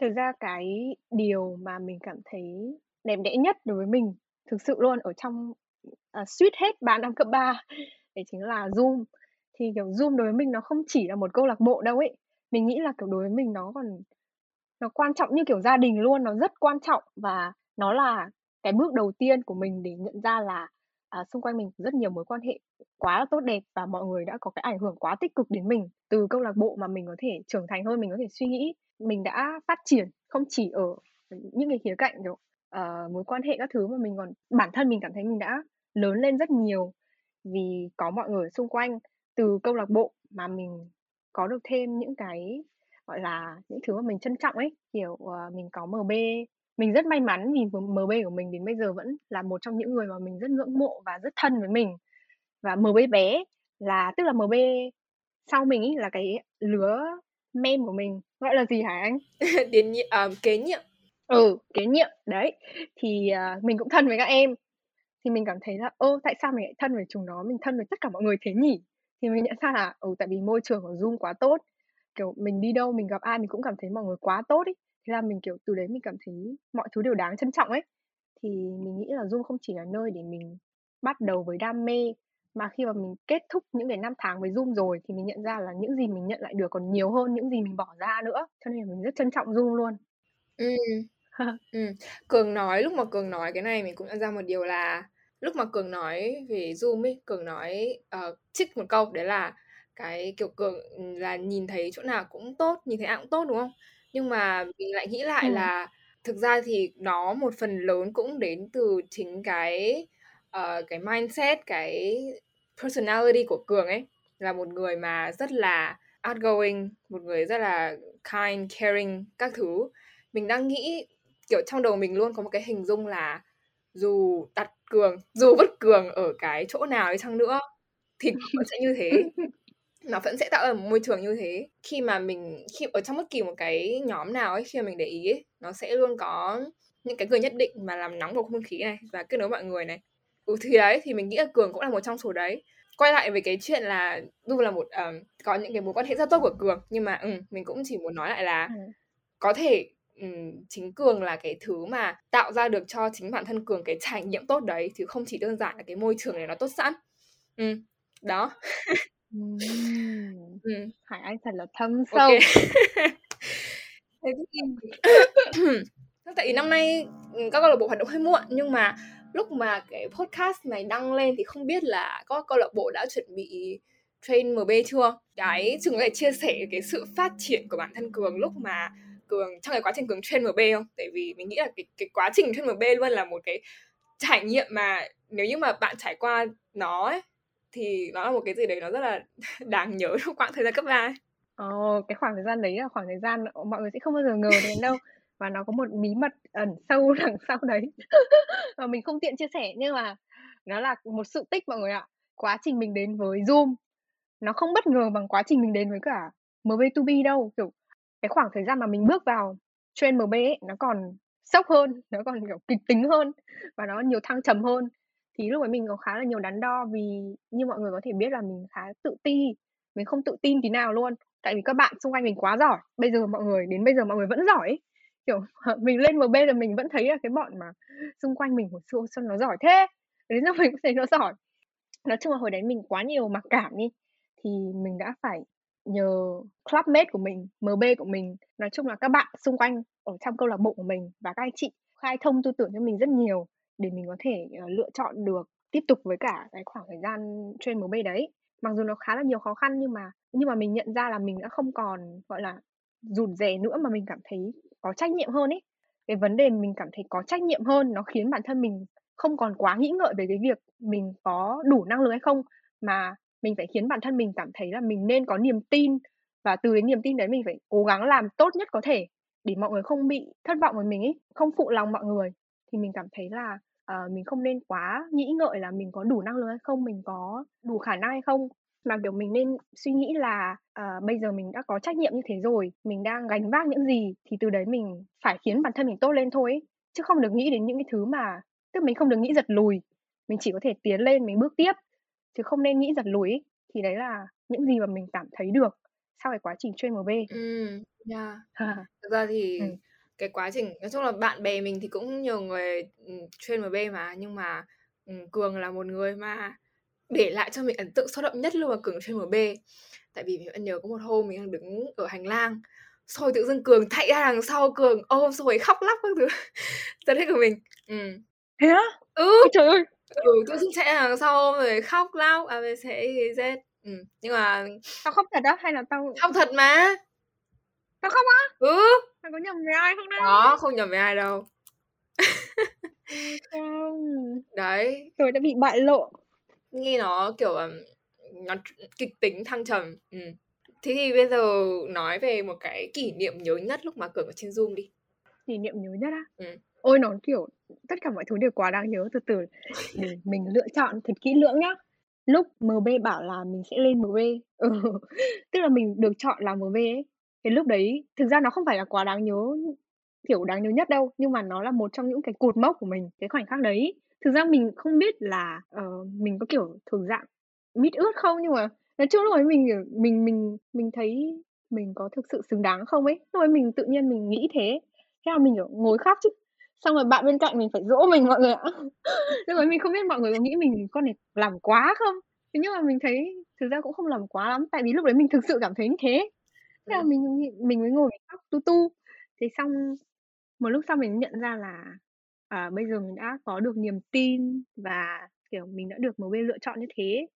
Thực ra cái điều mà mình cảm thấy đẹp đẽ nhất đối với mình thực sự luôn ở trong à, suýt hết ba năm cấp 3 đấy chính là Zoom. Thì kiểu Zoom đối với mình nó không chỉ là một câu lạc bộ đâu ấy. Mình nghĩ là kiểu đối với mình nó còn nó quan trọng như kiểu gia đình luôn nó rất quan trọng và nó là cái bước đầu tiên của mình để nhận ra là à, xung quanh mình rất nhiều mối quan hệ quá là tốt đẹp và mọi người đã có cái ảnh hưởng quá tích cực đến mình từ câu lạc bộ mà mình có thể trưởng thành hơn mình có thể suy nghĩ. Mình đã phát triển không chỉ ở những cái khía cạnh kiểu uh, mối quan hệ các thứ mà mình còn bản thân mình cảm thấy mình đã lớn lên rất nhiều vì có mọi người xung quanh từ câu lạc bộ mà mình có được thêm những cái gọi là những thứ mà mình trân trọng ấy kiểu uh, mình có MB. Mình rất may mắn vì MB của mình đến bây giờ vẫn là một trong những người mà mình rất ngưỡng mộ và rất thân với mình. Và MB bé là tức là MB sau mình ý là cái lứa mem của mình. Gọi là gì hả anh? [laughs] Đến nhiệm à, kế nhiệm. Ừ kế nhiệm đấy. Thì uh, mình cũng thân với các em thì mình cảm thấy là ô tại sao mình lại thân với chúng nó? Mình thân với tất cả mọi người thế nhỉ? Thì mình nhận ra là ừ tại vì môi trường của zoom quá tốt. Kiểu mình đi đâu mình gặp ai mình cũng cảm thấy mọi người quá tốt ấy. Thế là mình kiểu từ đấy mình cảm thấy mọi thứ đều đáng trân trọng ấy. Thì mình nghĩ là zoom không chỉ là nơi để mình bắt đầu với đam mê mà khi mà mình kết thúc những cái năm tháng với zoom rồi thì mình nhận ra là những gì mình nhận lại được còn nhiều hơn những gì mình bỏ ra nữa. Cho nên là mình rất trân trọng zoom luôn. Ừ. [laughs] ừ. cường nói lúc mà cường nói cái này mình cũng nhận ra một điều là lúc mà cường nói về zoom ấy cường nói uh, trích một câu đấy là cái kiểu cường là nhìn thấy chỗ nào cũng tốt nhìn thấy ai cũng tốt đúng không? Nhưng mà mình lại nghĩ lại ừ. là thực ra thì nó một phần lớn cũng đến từ chính cái uh, cái mindset cái personality của cường ấy. Là một người mà rất là outgoing một người rất là kind caring các thứ. Mình đang nghĩ kiểu trong đầu mình luôn có một cái hình dung là dù đặt cường dù vứt cường ở cái chỗ nào đi chăng nữa thì vẫn sẽ như thế. [laughs] Nó vẫn sẽ tạo ra một môi trường như thế. Khi mà mình khi ở trong bất kỳ một cái nhóm nào ấy khi mà mình để ý ấy, nó sẽ luôn có những cái người nhất định mà làm nóng bầu không khí này và kết nối mọi người này. Ừ thì đấy thì mình nghĩ là cường cũng là một trong số đấy. Quay lại về cái chuyện là dù là một um, có những cái mối quan hệ rất tốt của cường nhưng mà um, mình cũng chỉ muốn nói lại là ừ. có thể um, chính cường là cái thứ mà tạo ra được cho chính bản thân cường cái trải nghiệm tốt đấy chứ không chỉ đơn giản là cái môi trường này nó tốt sẵn ừ. đó ừ. Hải Anh thật là thâm sâu. ok [laughs] thế thì [clears throat] tại vì năm nay các câu lạc bộ hoạt động hơi muộn nhưng mà lúc mà cái podcast này đăng lên thì không biết là các câu lạc bộ đã chuẩn bị train MB chưa cái trường có thể chia sẻ cái sự phát triển của bản thân cường lúc mà cường trong cái quá trình cường train MB không tại vì mình nghĩ là cái cái quá trình train MB luôn là một cái trải nghiệm mà nếu như mà bạn trải qua nó ấy, thì nó là một cái gì đấy nó rất là [laughs] đáng nhớ trong quãng thời gian cấp 3 ấy. Ồ, cái khoảng thời gian đấy là khoảng thời gian mọi người sẽ không bao giờ ngờ đến đâu [laughs] và nó có một bí mật ẩn sâu [laughs] đằng sau đấy và mình không tiện chia sẻ nhưng mà nó là một sự tích mọi người ạ. Quá trình mình đến với Zoom nó không bất ngờ bằng quá trình mình đến với cả MB2B đâu. Kiểu cái khoảng thời gian mà mình bước vào trên MB ấy, nó còn sốc hơn, nó còn kiểu kịch tính hơn và nó nhiều thăng trầm hơn. Thì lúc ấy mình có khá là nhiều đắn đo vì như mọi người có thể biết là mình khá tự ti, mình không tự tin tí nào luôn. Tại vì các bạn xung quanh mình quá giỏi. Bây giờ mọi người đến bây giờ mọi người vẫn giỏi ấy. Kiểu [laughs] mình lên MB là mình vẫn thấy là cái bọn mà xung quanh mình hồi xưa sao nó giỏi thế. Đến [laughs] giờ mình cũng thấy nó giỏi. Nói chung là hồi đấy mình quá nhiều mặc cảm đi thì mình đã phải nhờ clubmate của mình, MB của mình, nói chung là các bạn xung quanh ở trong câu lạc bộ của mình và các anh chị khai thông tư tưởng cho mình rất nhiều để mình có thể uh, lựa chọn được tiếp tục với cả cái khoảng thời gian trên MB đấy. Mặc dù nó khá là nhiều khó khăn nhưng mà nhưng mà mình nhận ra là mình đã không còn gọi là rụt rè nữa mà mình cảm thấy có trách nhiệm hơn ấy. Cái vấn đề mình cảm thấy có trách nhiệm hơn nó khiến bản thân mình không còn quá nghĩ ngợi về cái việc mình có đủ năng lực hay không mà mình phải khiến bản thân mình cảm thấy là mình nên có niềm tin và từ cái niềm tin đấy mình phải cố gắng làm tốt nhất có thể để mọi người không bị thất vọng với mình ấy không phụ lòng mọi người. Thì mình cảm thấy là uh, mình không nên quá nghĩ ngợi là mình có đủ năng lực hay không mình có đủ khả năng hay không. Mà kiểu mình nên suy nghĩ là uh, bây giờ mình đã có trách nhiệm như thế rồi mình đang gánh vác những gì thì từ đấy mình phải khiến bản thân mình tốt lên thôi ấy. chứ không được nghĩ đến những cái thứ mà tức mình không được nghĩ giật lùi. Mình chỉ có thể tiến lên mình bước tiếp chứ không nên nghĩ giật lùi thì đấy là những gì mà mình cảm thấy được sau cái quá trình train MB. Ừ, yeah. [laughs] Thực ra thì ừ. cái quá trình nói chung là bạn bè mình thì cũng nhiều người train MB mà nhưng mà Cường là một người mà để lại cho mình ấn tượng sâu đậm nhất luôn là Cường train MB. Tại vì mình vẫn nhớ có một hôm mình đang đứng ở hành lang rồi tự dưng Cường chạy ra đằng sau Cường ôm rồi khóc lóc các thứ [laughs] rất thích của mình ừ. thế á ừ trời ơi ừ dưng chạy đằng sau rồi khóc lóc à ABC Z. Ừ. nhưng mà tao khóc thật đó hay là tao khóc thật mà. Tao khóc á? Ừ. Tao có nhầm với ai không đấy có không nhầm với ai đâu. Không. Đấy. Tôi đã bị bại lộ. Nghe nó kiểu nó kịch tính thăng trầm. Ừ. thế thì bây giờ nói về một cái kỷ niệm nhớ nhất lúc mà cường ở trên zoom đi. Kỷ niệm nhớ nhất á? Ừ ôi nó kiểu tất cả mọi thứ đều quá đáng nhớ. Từ từ để mình lựa chọn thật kỹ lưỡng nhá. Lúc MB bảo là mình sẽ lên MB ừ. [laughs] tức là mình được chọn là MB ấy. Cái lúc đấy thực ra nó không phải là quá đáng nhớ kiểu đáng nhớ nhất đâu nhưng mà nó là một trong những cái cột mốc của mình cái khoảnh khắc đấy. Thực ra mình không biết là uh, mình có kiểu thuộc dạng mít ướt không nhưng mà nói chung lúc ấy mình mình mình mình thấy mình có thực sự xứng đáng không ấy. Lúc ấy mình tự nhiên mình nghĩ thế. Thế là mình kiểu ngồi khóc chứ xong rồi bạn bên cạnh mình phải dỗ mình mọi người ạ. [laughs] Nhưng mà mình không biết mọi người có nghĩ mình con này làm quá không? Thế nhưng mà mình thấy thực ra cũng không làm quá lắm tại vì lúc đấy mình thực sự cảm thấy như thế. Thế là ừ. mình mình mới ngồi khóc tu tu. Thế xong một lúc sau mình nhận ra là à, bây giờ mình đã có được niềm tin và kiểu mình đã được một bên lựa chọn như thế.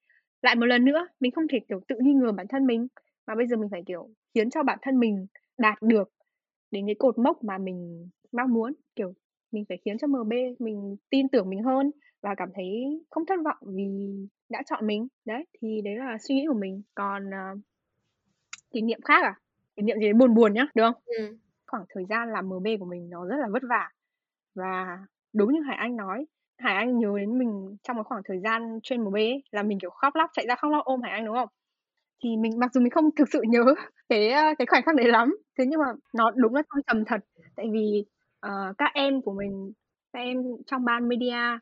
Lại một lần nữa mình không thể kiểu tự nghi ngờ bản thân mình mà bây giờ mình phải kiểu khiến cho bản thân mình đạt được đến cái cột mốc mà mình mong muốn kiểu mình phải khiến cho MB mình tin tưởng mình hơn và cảm thấy không thất vọng vì đã chọn mình. Đấy thì đấy là suy nghĩ của mình. Còn uh, kỷ niệm khác à? Kỷ niệm gì buồn buồn nhá được không? Ừ. khoảng thời gian làm MB của mình nó rất là vất vả và đúng như Hải Anh nói Hải Anh nhớ đến mình trong cái khoảng thời gian trên MB ấy, là mình kiểu khóc lóc chạy ra khóc lóc ôm Hải Anh đúng không? Thì mình mặc dù mình không thực sự nhớ [laughs] cái cái khoảnh khắc đấy lắm thế nhưng mà nó đúng là thăng trầm thật. Tại vì uh, các em của mình các em trong ban media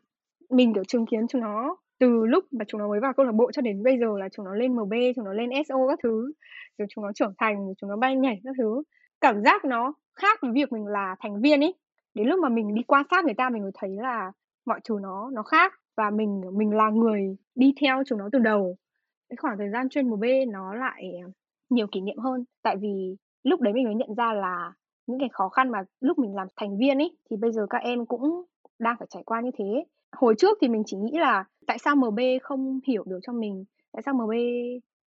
mình kiểu chứng kiến chúng nó từ lúc mà chúng nó mới vào câu lạc bộ cho đến bây giờ là chúng nó lên MB, chúng nó lên SO các thứ, rồi chúng nó trưởng thành, chúng nó bay nhảy các thứ. Cảm giác nó khác với việc mình là thành viên ấy. Đến lúc mà mình đi quan sát người ta mình mới thấy là mọi thứ nó nó khác và mình mình là người đi theo chúng nó từ đầu. Cái khoảng thời gian trên MB nó lại ờ, nhiều kỷ niệm hơn tại vì lúc đấy mình mới nhận ra là những cái khó khăn mà lúc mình làm thành viên ấy, thì bây giờ các em cũng đang phải trải qua như thế. Hồi trước thì mình chỉ nghĩ là tại sao MB không hiểu được cho mình, tại sao MB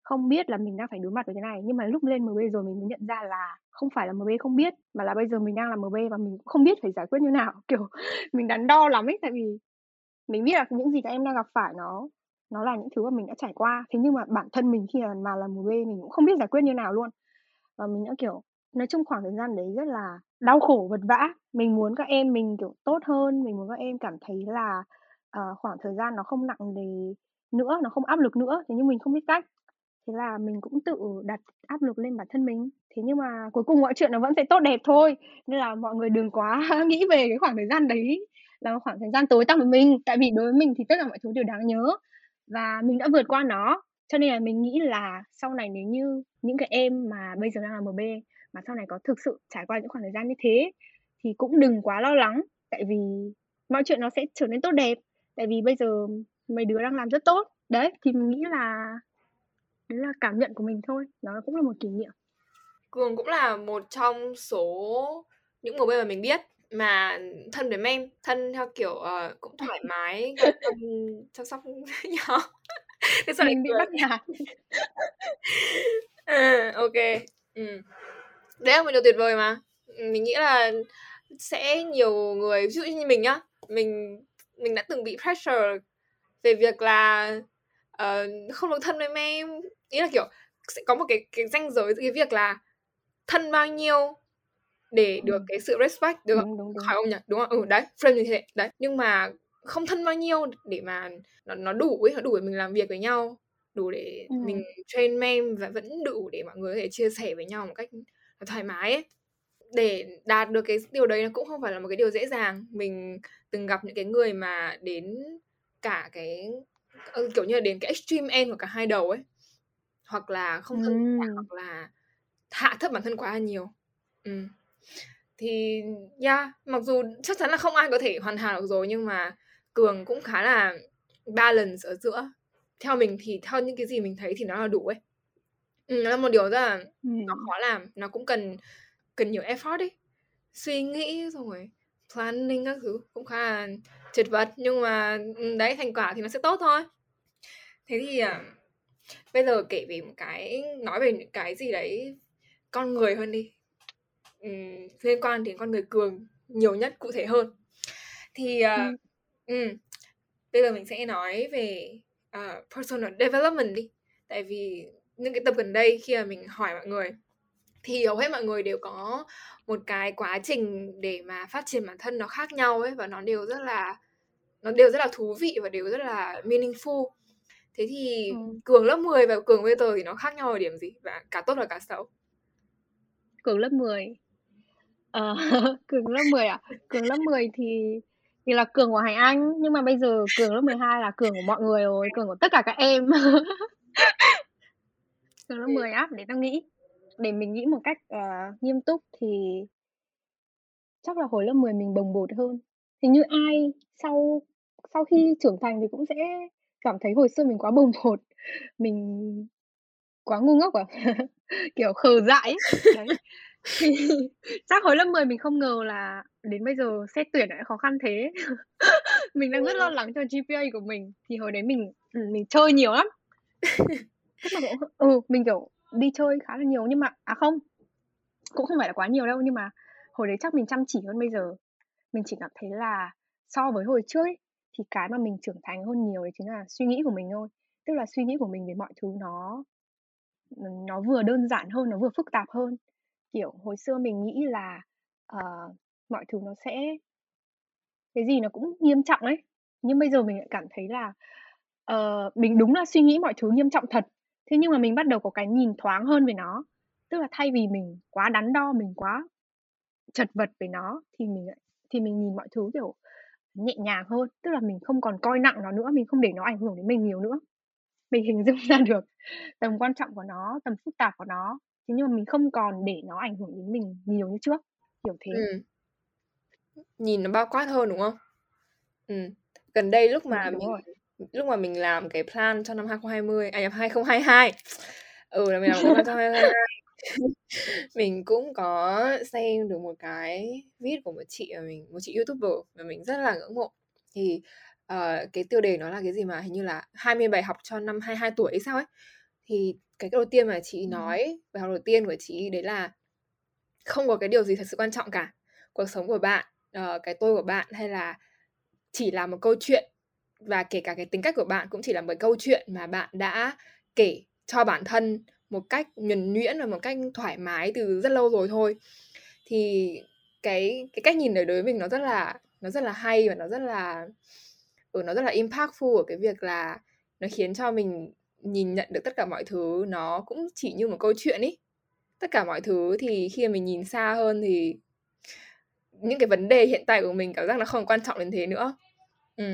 không biết là mình đang phải đối mặt với cái này. Nhưng mà lúc lên MB rồi mình mới nhận ra là không phải là MB không biết, mà là bây giờ mình đang làm MB và mình cũng không biết phải giải quyết như nào. [laughs] Kiểu, mình đắn đo lắm ấy, tại vì mình biết là những gì các em đang gặp phải nó nó là những thứ mà mình đã trải qua. Thế nhưng mà bản thân mình khi mà làm MB mình cũng không biết giải quyết như nào luôn. Và mình đã, kiểu nói chung khoảng thời gian đấy rất là đau khổ vật vã mình muốn các em mình kiểu tốt hơn mình muốn các em cảm thấy là uh, khoảng thời gian nó không nặng nề nữa nó không áp lực nữa. Thế nhưng mình không biết cách. Thế là mình cũng tự đặt áp lực lên bản thân mình. Thế nhưng mà cuối cùng mọi chuyện nó vẫn sẽ tốt đẹp thôi. Nên là mọi người đừng quá [laughs] nghĩ về cái khoảng thời gian đấy là khoảng thời gian tối tăm với mình. Tại vì đối với mình thì tất cả mọi thứ đều đáng nhớ và mình đã vượt qua nó. Cho nên là mình nghĩ là sau này nếu như những cái em mà bây giờ đang là MB mà sau này có thực sự trải qua những khoảng thời gian như thế thì cũng đừng quá lo lắng. Tại vì mọi chuyện nó sẽ trở nên tốt đẹp. Tại vì bây giờ mấy đứa đang làm rất tốt. Đấy thì mình nghĩ là đấy là cảm nhận của mình thôi. Nó cũng là một kỷ niệm. Cường cũng là một trong số những MB mà mình biết mà thân với em thân theo kiểu uh, cũng thoải mái [laughs] chăm sóc [laughs] nhau. Thế sao mình bị bắt nạt à, [laughs] ok. Ừ. đấy là một điều tuyệt vời mà. Mình nghĩ là sẽ nhiều người ví dụ như mình nhá mình mình đã từng bị pressure về việc là uh, không được thân với em ý là kiểu sẽ có một cái cái ranh giới giữa cái việc là thân bao nhiêu để được cái sự respect được đúng, đúng, đúng. khỏi ông nhỉ? Đúng không? Ừ đấy frame như thế. Đấy nhưng mà không thân bao nhiêu để mà nó nó đủ ấy nó đủ để mình làm việc với nhau đủ để ừ. mình train mem và vẫn đủ để mọi người có thể chia sẻ với nhau một cách thoải mái ấy. Để đạt được cái điều đấy nó cũng không phải là một cái điều dễ dàng. Mình từng gặp những cái người mà đến cả cái kiểu như là đến cái extreme end của cả hai đầu ấy hoặc là không thân ừ. hoặc là hạ thấp bản thân quá nhiều. Ừ. thì yeah mặc dù chắc chắn là không ai có thể hoàn hảo được rồi nhưng mà cường cũng khá là balance ở giữa. Theo mình thì theo những cái gì mình thấy thì nó là đủ ấy ừ, nó là một điều rất là ừ. nó khó làm nó cũng cần cần nhiều effort ấy. Suy nghĩ rồi planning các thứ cũng khá là chật vật nhưng mà ừ, đấy thành quả thì nó sẽ tốt thôi. Thế thì à, bây giờ kể về một cái nói về những cái gì đấy con người hơn đi. Um, liên quan đến con người cường nhiều nhất cụ thể hơn. Thì uh, ừ. um, bây giờ mình sẽ nói về uh, personal development đi. Tại vì những cái tập gần đây khi mà mình hỏi mọi người thì hầu hết mọi người đều có một cái quá trình để mà phát triển bản thân nó khác nhau ấy và nó đều rất là nó đều rất là thú vị và đều rất là meaningful. Thế thì ừ. cường lớp 10 và cường bây giờ thì nó khác nhau ở điểm gì? Và cả tốt và cả xấu? Cường lớp 10 ờ, [laughs] cường lớp 10 à? Cường lớp 10 thì thì là cường của Hải Anh nhưng mà bây giờ cường lớp 12 là cường của mọi người rồi cường của tất cả các em [laughs] cường lớp 10 áp để tao nghĩ. Để mình nghĩ một cách uh, nghiêm túc thì chắc là hồi lớp 10 mình bồng bột hơn. Thì như ai sau sau khi trưởng thành thì cũng sẽ cảm thấy hồi xưa mình quá bồng [laughs] bột mình quá ngu ngốc à? [laughs] Kiểu khờ dại đấy. Thì [laughs] chắc hồi lớp 10 mình không ngờ là đến bây giờ xét tuyển lại khó khăn thế. Mình đang rất lo lắng cho GPA của mình. Thì hồi đấy mình ừ, mình chơi nhiều lắm tức là cũng ừ mình kiểu đi chơi khá là nhiều nhưng mà à không cũng không phải là quá nhiều đâu nhưng mà hồi đấy chắc mình chăm chỉ hơn bây giờ. Mình chỉ cảm thấy là so với hồi trước ấy, thì cái mà mình trưởng thành hơn nhiều đấy chính là suy nghĩ của mình thôi. Tức là suy nghĩ của mình về mọi thứ nó nó vừa đơn giản hơn nó vừa phức tạp hơn. Kiểu hồi xưa mình nghĩ là uh, mọi thứ nó sẽ cái gì nó cũng nghiêm trọng ấy. Nhưng bây giờ mình lại cảm thấy là uh, mình đúng là suy nghĩ mọi thứ nghiêm trọng thật thế nhưng mà mình bắt đầu có cái nhìn thoáng hơn về nó tức là thay vì mình quá đắn đo mình quá chật vật về nó thì mình thì mình nhìn mọi thứ kiểu nhẹ nhàng hơn tức là mình không còn coi nặng nó nữa mình không để nó ảnh hưởng đến mình nhiều nữa mình hình dung ra được tầm quan trọng của nó tầm phức tạp của nó thế nhưng mà mình không còn để nó ảnh hưởng đến mình nhiều như trước kiểu thế ừ. nhìn nó bao quát hơn đúng không ừ. gần đây lúc mà đúng mình rồi. Lúc mà mình làm cái plan cho năm 2020 à nhầm 2022 ừ là mình làm cái plan cho 2022 [laughs] mình cũng có xem được một cái viết của một chị mà mình một chị youtuber mà mình rất là ngưỡng mộ. Thì uh, cái tiêu đề nó là cái gì mà hình như là 20 bài học cho năm 22 tuổi hay sao ấy. Thì cái đầu tiên mà chị nói bài học đầu tiên của chị đấy là không có cái điều gì thật sự quan trọng cả. Cuộc sống của bạn uh, cái tôi của bạn hay là chỉ là một câu chuyện và kể cả cái tính cách của bạn cũng chỉ là một câu chuyện mà bạn đã kể cho bản thân một cách nhuần nhuyễn và một cách thoải mái từ rất lâu rồi thôi. Thì cái cái cách nhìn đời đối với mình nó rất là nó rất là hay và nó rất là ừ, nó rất là impactful ở cái việc là nó khiến cho mình nhìn nhận được tất cả mọi thứ. Nó cũng chỉ như một câu chuyện ý. Tất cả mọi thứ thì khi mà mình nhìn xa hơn thì những cái vấn đề hiện tại của mình cảm giác nó không quan trọng đến thế nữa. Ừ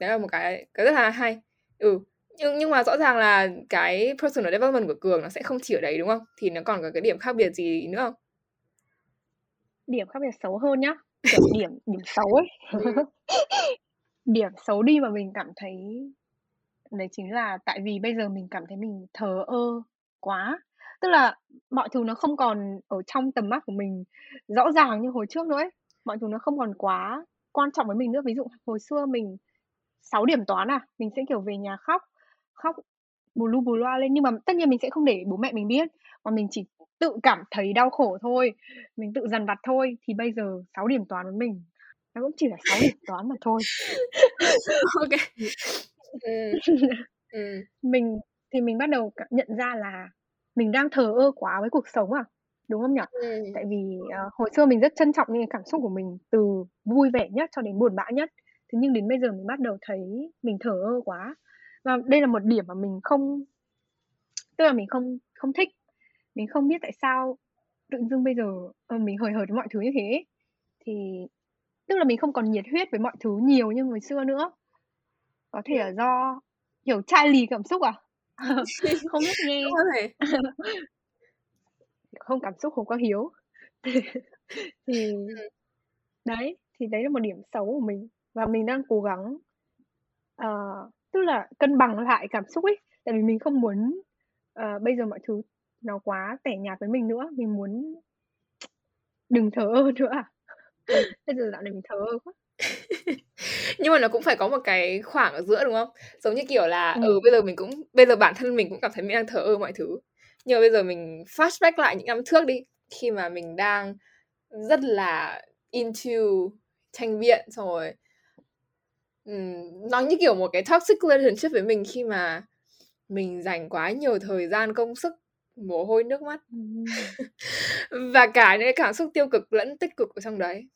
đấy là một cái cái rất là hay. Ừ nhưng nhưng mà rõ ràng là cái personal development của cường nó sẽ không chỉ ở đấy, đúng không? Thì nó còn có cái điểm khác biệt gì nữa không? Điểm khác biệt xấu hơn nhá. Kiểu điểm điểm xấu ấy. [laughs] Điểm xấu đi mà mình cảm thấy, đấy chính là tại vì bây giờ mình cảm thấy mình thờ ơ quá. Tức là mọi thứ nó không còn ở trong tầm mắt của mình rõ ràng như hồi trước nữa ấy. Mọi thứ nó không còn quá quan trọng với mình nữa. Ví dụ hồi xưa mình 6 điểm toán à? Mình sẽ kiểu về nhà khóc khóc bù lu bù loa lên. Nhưng mà tất nhiên mình sẽ không để bố mẹ mình biết mà mình chỉ tự cảm thấy đau khổ thôi mình tự dằn vặt thôi. Thì bây giờ 6 điểm toán với mình nó cũng chỉ là 6 điểm [laughs] toán mà thôi. Ok. Ừ. ừ. [laughs] mình thì mình bắt đầu nhận ra là mình đang thờ ơ quá với cuộc sống à? Đúng không nhỉ? Ừ. tại vì uh, hồi xưa mình rất trân trọng những cảm xúc của mình từ vui vẻ nhất cho đến buồn bã nhất thế nhưng đến bây giờ mình bắt đầu thấy mình thờ ơ quá. Và đây là một điểm mà mình không tức là mình không không thích. Mình không biết tại sao tự dưng bây giờ uh, mình hời hợt với mọi thứ như thế. Thì tức là mình không còn nhiệt huyết với mọi thứ nhiều như hồi xưa nữa. Có thể là do kiểu chai lì cảm xúc à? [laughs] Không biết nghe. [laughs] Không, cảm xúc không có hiếu. [laughs] Thì đấy thì đấy là một điểm xấu của mình và mình đang cố gắng uh, tức là cân bằng lại cảm xúc ấy. Tại vì mình không muốn uh, bây giờ mọi thứ nó quá tẻ nhạt với mình nữa. Mình muốn đừng thờ ơ [laughs] nữa à. Bây giờ dạo này mình thờ ơ quá. [laughs] Nhưng mà nó cũng phải có một cái khoảng ở giữa đúng không? Giống như kiểu là ừ. ừ bây giờ mình cũng bây giờ bản thân mình cũng cảm thấy mình đang thờ ơ mọi thứ. Nhưng mà bây giờ mình flashback lại những năm trước đi. Khi mà mình đang rất là into tranh biện xong rồi nó như kiểu một cái toxic relationship với mình khi mà mình dành quá nhiều thời gian công sức mồ hôi nước mắt. [laughs] Và cả những cái cảm xúc tiêu cực lẫn tích cực ở trong đấy.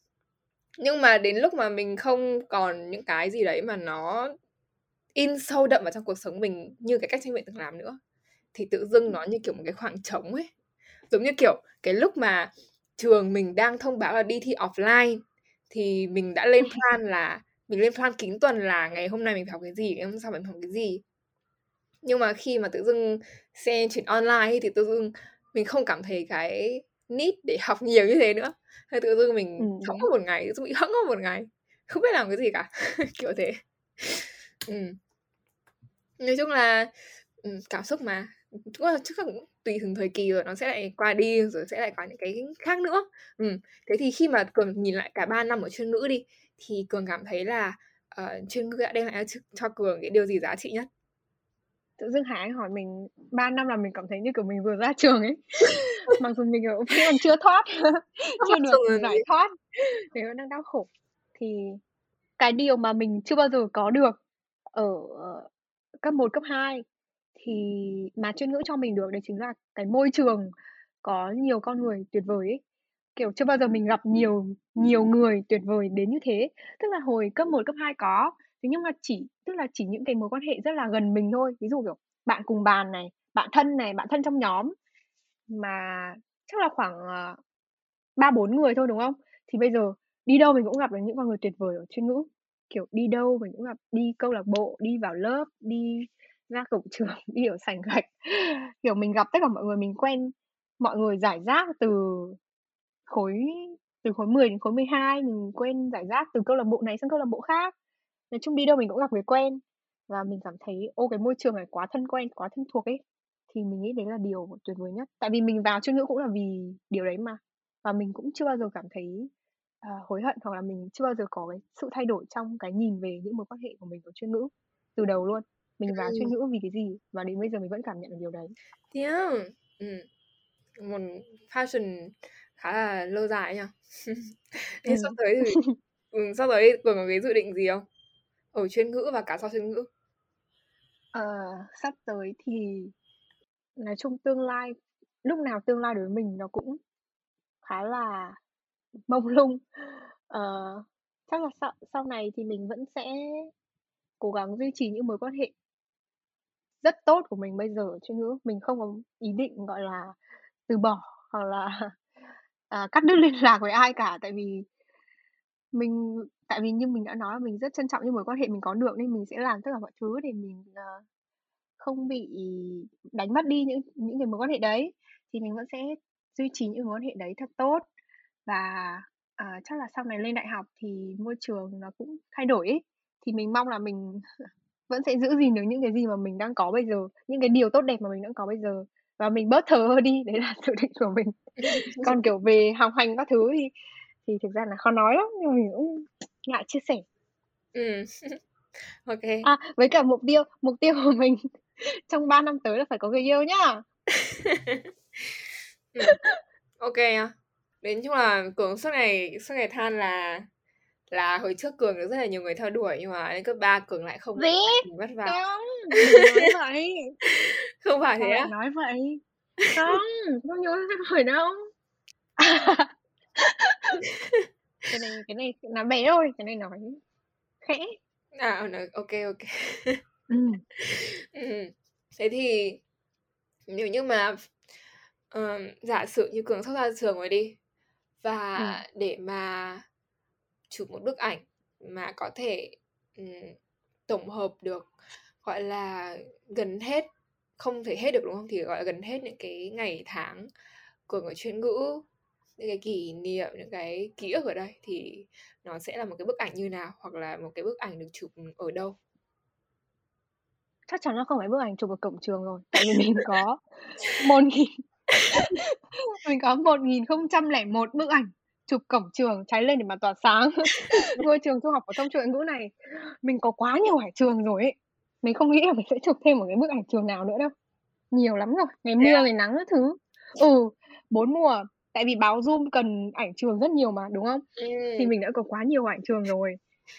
Nhưng mà đến lúc mà mình không còn những cái gì đấy mà nó in sâu đậm vào trong cuộc sống mình như cái cách tranh biện từng làm nữa thì tự dưng nó như kiểu một cái khoảng trống ấy. Giống như kiểu cái lúc mà trường mình đang thông báo là đi thi offline thì mình đã lên [laughs] plan là mình lên plan kín tuần là ngày hôm nay mình phải học cái gì ngày hôm sau mình học cái gì nhưng mà khi mà tự dưng xe chuyển online thì tự dưng mình không cảm thấy cái need để học nhiều như thế nữa hay tự dưng mình ừ. hẫng một ngày tự dưng bị hẫng một ngày không biết làm cái gì cả [laughs] kiểu thế ừ. nói chung là ừ, cảm xúc mà cũng là chắc cũng tùy từng thời kỳ rồi nó sẽ lại qua đi rồi sẽ lại có những cái khác nữa ừ. thế thì khi mà cường nhìn lại cả 3 năm ở chuyên ngữ đi thì cường cảm thấy là uh, chuyên ngữ đã đem lại cho, cho cường cái điều gì giá trị nhất? Tự dưng Hải hỏi mình 3 năm là mình cảm thấy như kiểu mình vừa ra trường ấy. [laughs] Mặc dù mình còn chưa thoát [laughs] chưa được giải thoát để vẫn đang đau khổ. Thì cái điều mà mình chưa bao giờ có được ở cấp 1, cấp 2 thì mà chuyên ngữ cho mình được đấy chính là cái môi trường có nhiều con người tuyệt vời ấy kiểu chưa bao giờ mình gặp nhiều nhiều người tuyệt vời đến như thế. Tức là hồi cấp 1, cấp 2 có. Thế nhưng mà chỉ tức là chỉ những cái mối quan hệ rất là gần mình thôi. Ví dụ kiểu bạn cùng bàn này bạn thân này bạn thân trong nhóm. Mà chắc là khoảng ờ, ba bốn người thôi đúng không? Thì bây giờ đi đâu mình cũng gặp được những con người tuyệt vời ở chuyên ngữ. Kiểu đi đâu mình cũng gặp đi câu lạc bộ đi vào lớp đi ra cổng trường [laughs] đi ở sảnh gạch. Kiểu mình gặp tất cả mọi người mình quen mọi người giải rác từ khối từ khối 10 đến khối 12 mình quen giải rác từ câu lạc bộ này sang câu lạc bộ khác. Nói chung đi đâu mình cũng gặp người quen và mình cảm thấy ô cái môi trường này quá thân quen quá thân thuộc ấy. Thì mình nghĩ đấy là điều tuyệt vời nhất. Tại vì mình vào chuyên ngữ cũng là vì điều đấy mà. Và mình cũng chưa bao giờ cảm thấy uh, hối hận hoặc là mình chưa bao giờ có cái sự thay đổi trong cái nhìn về những mối quan hệ của mình ở chuyên ngữ từ đầu luôn. Mình vào ừ. chuyên ngữ vì cái gì? Và đến bây giờ mình vẫn cảm nhận được điều đấy. Yeah. ừ. một fashion khá là lâu dài nha [laughs] thế ừ. sắp tới thì [laughs] ừ, sắp tới còn có cái dự định gì không ở chuyên ngữ và cả sau chuyên ngữ ờ, sắp tới thì nói chung tương lai lúc nào tương lai đối với mình nó cũng khá là mông lung ờ, chắc là sau sau này thì mình vẫn sẽ cố gắng duy trì những mối quan hệ rất tốt của mình bây giờ chuyên ngữ. Mình không có ý định, gọi là, từ bỏ hoặc là, à, cắt đứt liên lạc với ai cả, tại vì mình tại vì như mình đã nói là mình rất trân trọng những mối quan hệ mình có được nên mình sẽ làm tất cả mọi thứ để mình, uh, không bị đánh mất đi những những cái mối quan hệ đấy. Thì mình vẫn sẽ duy trì những mối quan hệ đấy thật tốt. Và, uh, chắc là sau này lên đại học thì môi trường nó cũng thay đổi ấy, thì mình mong là mình [laughs] vẫn sẽ giữ gìn được những cái gì mà mình đang có bây giờ, những cái điều tốt đẹp mà mình đang có bây giờ và mình bớt thờ ơ đi, đấy là [laughs] dự định của mình. Còn, kiểu, về học hành các thứ thì thì thực ra là khó nói lắm, nhưng mình cũng ngại chia sẻ. [laughs] Ô kê. À, với cả mục tiêu mục tiêu của mình [laughs] trong 3 năm tới là phải có người yêu nhá. Ừm. Ô kê nha. Đến chung là Cường suốt ngày suốt ngày than là là hồi trước Cường được rất là nhiều người theo đuổi nhưng mà lên cấp 3 Cường lại không Gì? vất vả. Đừng nói vậy. [laughs] Không phải Sao thế á? nói vậy? [laughs] Không, không nhiều theo đuổi đâu. [laughs] Cái này cái này nói bé thôi, cái này nói khẽ. À, nói ô kê, ô kê. Ừm. Ừm. Thế thì nếu như mà, ờm, giả sử như Cường sắp ra trường rồi đi, và để mà chụp một bức ảnh mà có thể, ừm, tổng hợp được, gọi là, gần hết không thể hết được, đúng không? Thì, gọi là, gần hết những cái ngày tháng của người chuyên ngữ, những cái kỷ niệm, những cái ký ức ở đây thì nó sẽ là một cái bức ảnh như nào? Hoặc là một cái bức ảnh được chụp, ở đâu? Chắc chắn là không phải bức ảnh chụp ở cổng trường rồi, tại vì mình có [laughs] 1.000 [laughs] mình có 1.001 bức ảnh chụp cổng trường cháy lên để mà tỏa sáng. [laughs] Ngôi trường trung học phổ thông chuyên ngữ này, mình có quá nhiều hải trường rồi ấy. Mình không nghĩ là mình sẽ chụp thêm một cái bức ảnh trường nào nữa đâu. Nhiều lắm rồi, ngày mưa, ngày nắng các thứ. Ừ, 4 mùa, tại vì báo Zoom cần ảnh trường rất nhiều mà, đúng không? Thì Ừm. mình đã có quá nhiều ảnh trường rồi.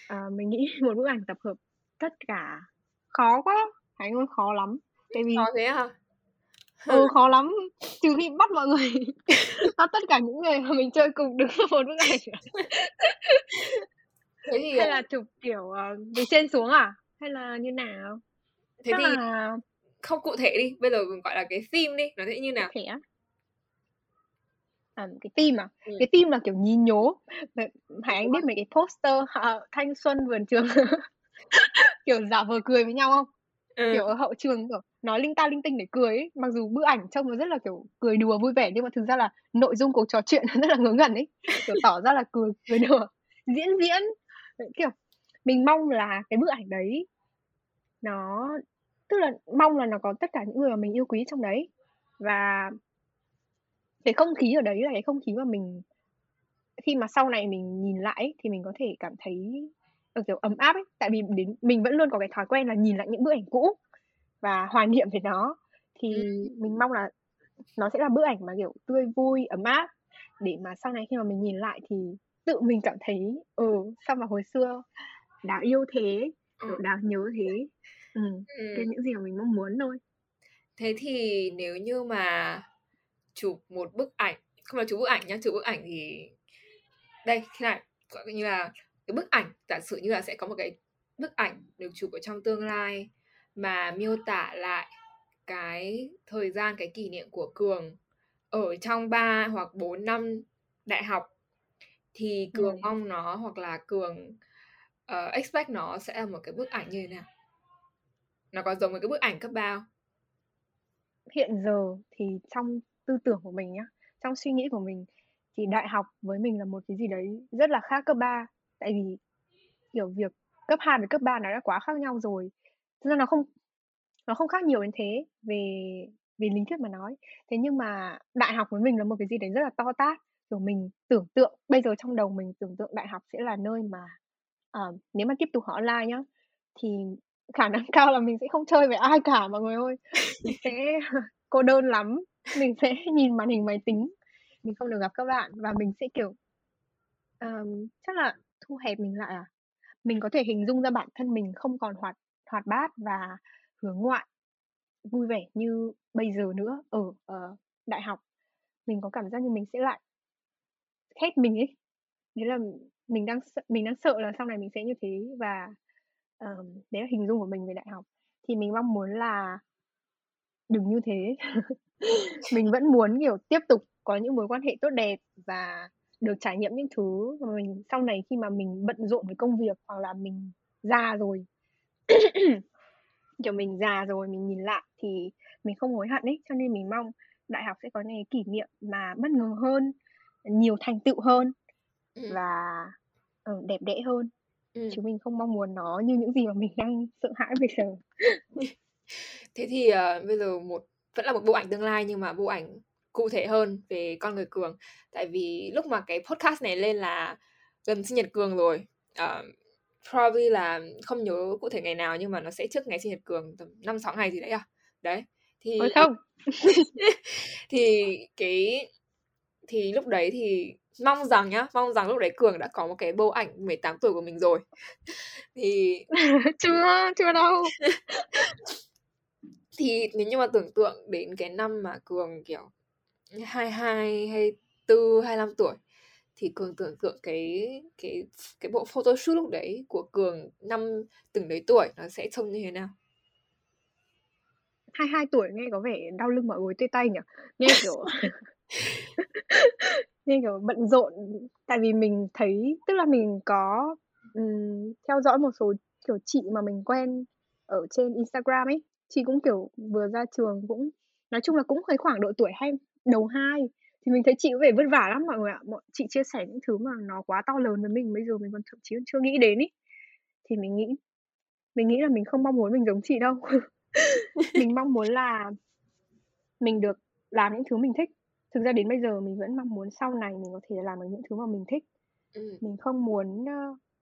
À, mình nghĩ [laughs] một bức ảnh tập hợp tất cả khó quá, Hải ơi, khó lắm. Tại vì Khó thế hả? Ừ, khó lắm, trừ khi bắt mọi người [laughs] bắt tất cả những người mà mình chơi cùng đứng trong [laughs] một bức ảnh? Thế thì, Hay là chụp, kiểu, ờ, từ trên xuống à? Hay là như nào? Thế Chắc thì là không cụ thể đi, bây giờ, gọi là, cái theme đi, nó sẽ như nào? thể á? À, cái theme à? Ừm. Cái theme là, kiểu, nhí nhố. Hải Anh biết mấy cái poster ờ, thanh xuân vườn trường, [laughs] kiểu, giả vờ cười với nhau không? Ừ. Kiểu, ở hậu trường, kiểu, nói linh ta linh tinh để cười ấy, mặc dù bức ảnh trông nó rất là, kiểu, cười đùa vui vẻ nhưng mà thực ra là nội dung cuộc trò chuyện [laughs] nó rất là ngớ ngẩn ấy, kiểu, tỏ ra là cười cười đùa, diễn diễn. Kiểu, mình mong là cái bức ảnh đấy nó tức là mong là nó có tất cả những người mà mình yêu quý trong đấy. Và cái không khí ở đấy là cái không khí mà mình khi mà sau này mình nhìn lại ấy, thì mình có thể cảm thấy, ờ, kiểu, ấm áp ấy. Tại vì đến mình vẫn luôn có cái thói quen là nhìn lại những bức ảnh cũ và hoài niệm về nó, thì Ừm. mình mong là nó sẽ là bức ảnh mà, kiểu, tươi vui, ấm áp để mà sau này khi mà mình nhìn lại thì tự mình cảm thấy, ừ, sao mà hồi xưa đáng yêu thế, kiểu, đáng nhớ thế. Ừm, cái Ừm. những gì mà mình mong muốn thôi. Thế thì nếu như mà chụp một bức ảnh không là chụp bức ảnh nhá, chụp bức ảnh thì đây, thế này, gọi như là cái bức ảnh giả sử như là sẽ có một cái bức ảnh được chụp ở trong tương lai mà miêu tả lại cái thời gian, cái kỷ niệm của Cường ở trong 3 hoặc 4 năm đại học, thì Cường Ừm. mong nó hoặc là Cường, Ờ, uh, expect nó sẽ là một cái bức ảnh như thế nào? Nó có giống với cái bức ảnh cấp 3 không? Hiện giờ thì trong tư tưởng của mình nhá, trong suy nghĩ của mình thì đại học với mình là một cái gì đấy rất là khác cấp 3. Tại vì, kiểu, việc cấp 2 với cấp 3 nó đã quá khác nhau rồi. cho nên nó không nó không khác nhiều đến thế về về lý thuyết mà nói. Thế nhưng mà đại học với mình là một cái gì đấy rất là to tát, kiểu, mình tưởng tượng bây giờ trong đầu mình tưởng tượng đại học sẽ là nơi mà, uh, nếu mà tiếp tục học online nhá, thì khả năng [laughs] cao là mình sẽ không chơi với ai cả mọi người ơi. Mình sẽ [laughs] cô đơn lắm, mình sẽ nhìn màn hình máy tính, mình không được gặp các bạn và mình sẽ, kiểu, um, chắc là thu hẹp mình lại à? Mình có thể hình dung ra bản thân mình không còn hoạt hoạt bát và hướng ngoại, vui vẻ như bây giờ nữa ở, uh, đại học. Mình có cảm giác như mình sẽ lại khép mình ấy. Đấy là mình đang sợ mình đang sợ là sau này mình sẽ như thế và, um, đấy là hình dung của mình về đại học. Thì mình mong muốn là đừng như thế. [laughs] Mình vẫn muốn, kiểu, tiếp tục có những mối quan hệ tốt đẹp và được trải nghiệm những thứ mà mình sau này khi mà mình bận rộn với công việc hoặc là mình già rồi. [clears throat] Kiểu, mình già rồi, mình nhìn lại thì mình không hối hận ấy, cho nên mình mong đại học sẽ có những cái kỷ niệm mà bất ngờ hơn, nhiều thành tựu hơn Ừm. và, ờ, đẹp đẽ hơn. Ừm. Chứ mình không mong muốn nó như những gì mà mình đang sợ hãi bây giờ. [laughs] Thế thì, ờ, bây giờ một vẫn là một bộ ảnh tương lai nhưng mà bộ ảnh cụ thể hơn về con người Cường. Tại vì lúc mà cái podcast này lên là gần sinh nhật Cường rồi, ờ, probably là không nhớ cụ thể ngày nào nhưng mà nó sẽ trước ngày sinh nhật Cường tầm 5-6 ngày gì đấy à. Đấy, thì Ôi, không! [laughs] thì cái thì lúc đấy thì mong rằng nhá, mong rằng lúc đấy Cường đã có một cái bộ ảnh 18 tuổi của mình rồi. Thì [laughs] Chưa, chưa đâu. [laughs] Thì nếu như mà tưởng tượng đến cái năm mà Cường, kiểu, 22, 24, 25 tuổi thì Cường tưởng tượng cái cái cái bộ photoshoot lúc đấy của Cường năm từng đấy tuổi nó sẽ trông như thế nào? 22 tuổi nghe có vẻ đau lưng mỏi gối tê tay nhỉ? Nghe, kiểu [laughs] nghe, kiểu, bận rộn, tại vì mình thấy tức là mình có, um, theo dõi một số, kiểu, chị mà mình quen ở trên Instagram ấy. Chị cũng, kiểu, vừa ra trường cũng nói chung là cũng thấy khoảng độ tuổi hay đầu hai thì mình thấy chị cũng vẻ vất vả lắm mọi người ạ. Mọi chị chia sẻ những thứ mà nó quá to lớn với mình, bây giờ mình còn thậm chí còn chưa nghĩ đến ý Thì mình nghĩ mình nghĩ là mình không mong muốn mình giống chị đâu. [laughs] Mình mong muốn là mình được làm những thứ mình thích. Thực ra đến bây giờ mình vẫn mong muốn sau này mình có thể làm được những thứ mà mình thích. Ừm. Mình không muốn,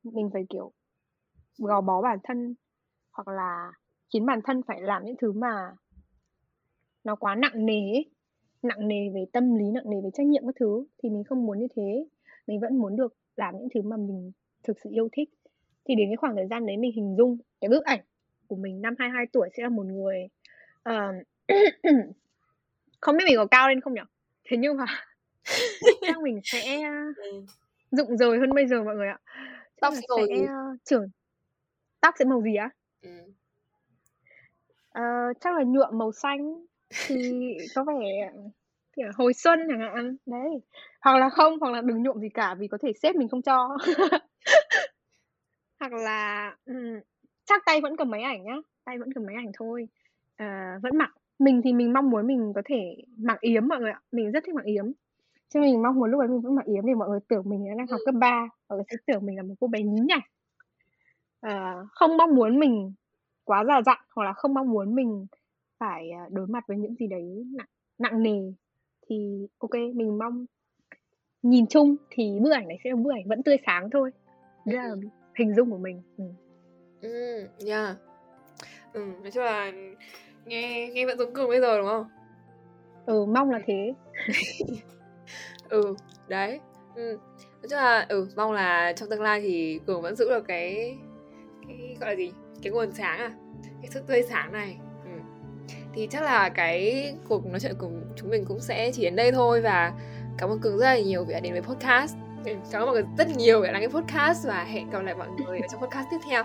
mình phải, kiểu, gò bó bản thân hoặc là khiến bản thân phải làm những thứ mà nó quá nặng nề ấy, nặng nề về tâm lý, nặng nề về trách nhiệm các thứ, thì mình không muốn như thế. Mình vẫn muốn được làm những thứ mà mình thực sự yêu thích. Thì đến cái khoảng thời gian đấy mình hình dung cái bức ảnh của mình năm 22 tuổi sẽ là một người, ờ [coughs] không biết mình có cao lên không nhỉ? Thế nhưng mà [laughs] chắc mình sẽ, Ừm. rụng rời hơn bây giờ mọi người ạ. Chắc Tóc sẽ màu gì? trưởng tóc sẽ màu gì á? Ừm. Ờ, chắc là nhuộm màu xanh thì có vẻ, kiểu, hồi xuân chẳng hạn, đấy. Hoặc là không, hoặc là đừng nhuộm gì cả vì có thể sếp mình không cho. [laughs] Hoặc là, chắc tay vẫn cầm máy ảnh nhá, tay vẫn cầm máy ảnh thôi, ờ, vẫn mặc. Mình thì mình mong muốn mình có thể mặc yếm mọi người ạ, mình rất thích mặc yếm. Cho nên mình mong muốn lúc ấy mình vẫn mặc yếm để mọi người tưởng mình đang học cấp 3, mọi người sẽ tưởng mình là một cô bé nhí nhảnh. Ờ, không mong muốn mình quá già dặn, hoặc là không mong muốn mình phải, à, đối mặt với những gì đấy nặng nặng nề. Thì kê, mình mong nhìn chung thì bức ảnh này sẽ là bức ảnh vẫn tươi sáng thôi. Đấy là Ừm. hình dung của mình. Ừm. Ừm, yeah. Ừm, nói chung là nghe nghe vẫn giống Cường bây giờ, đúng không? Ừ, mong là thế. [laughs] Ừ, đấy. Ừm, nói chung là, ừ, mong là trong tương lai thì Cường vẫn giữ được cái cái, gọi là gì, cái nguồn sáng à, cái sự tươi sáng này. Ừm. Thì chắc là cái cuộc nói chuyện của chúng mình cũng sẽ chỉ đến đây thôi và cảm ơn Cường rất là nhiều vì đã đến với podcast. Ừm, cảm ơn mọi người rất nhiều vì đã lắng nghe podcast và hẹn gặp lại mọi người ở trong podcast tiếp theo.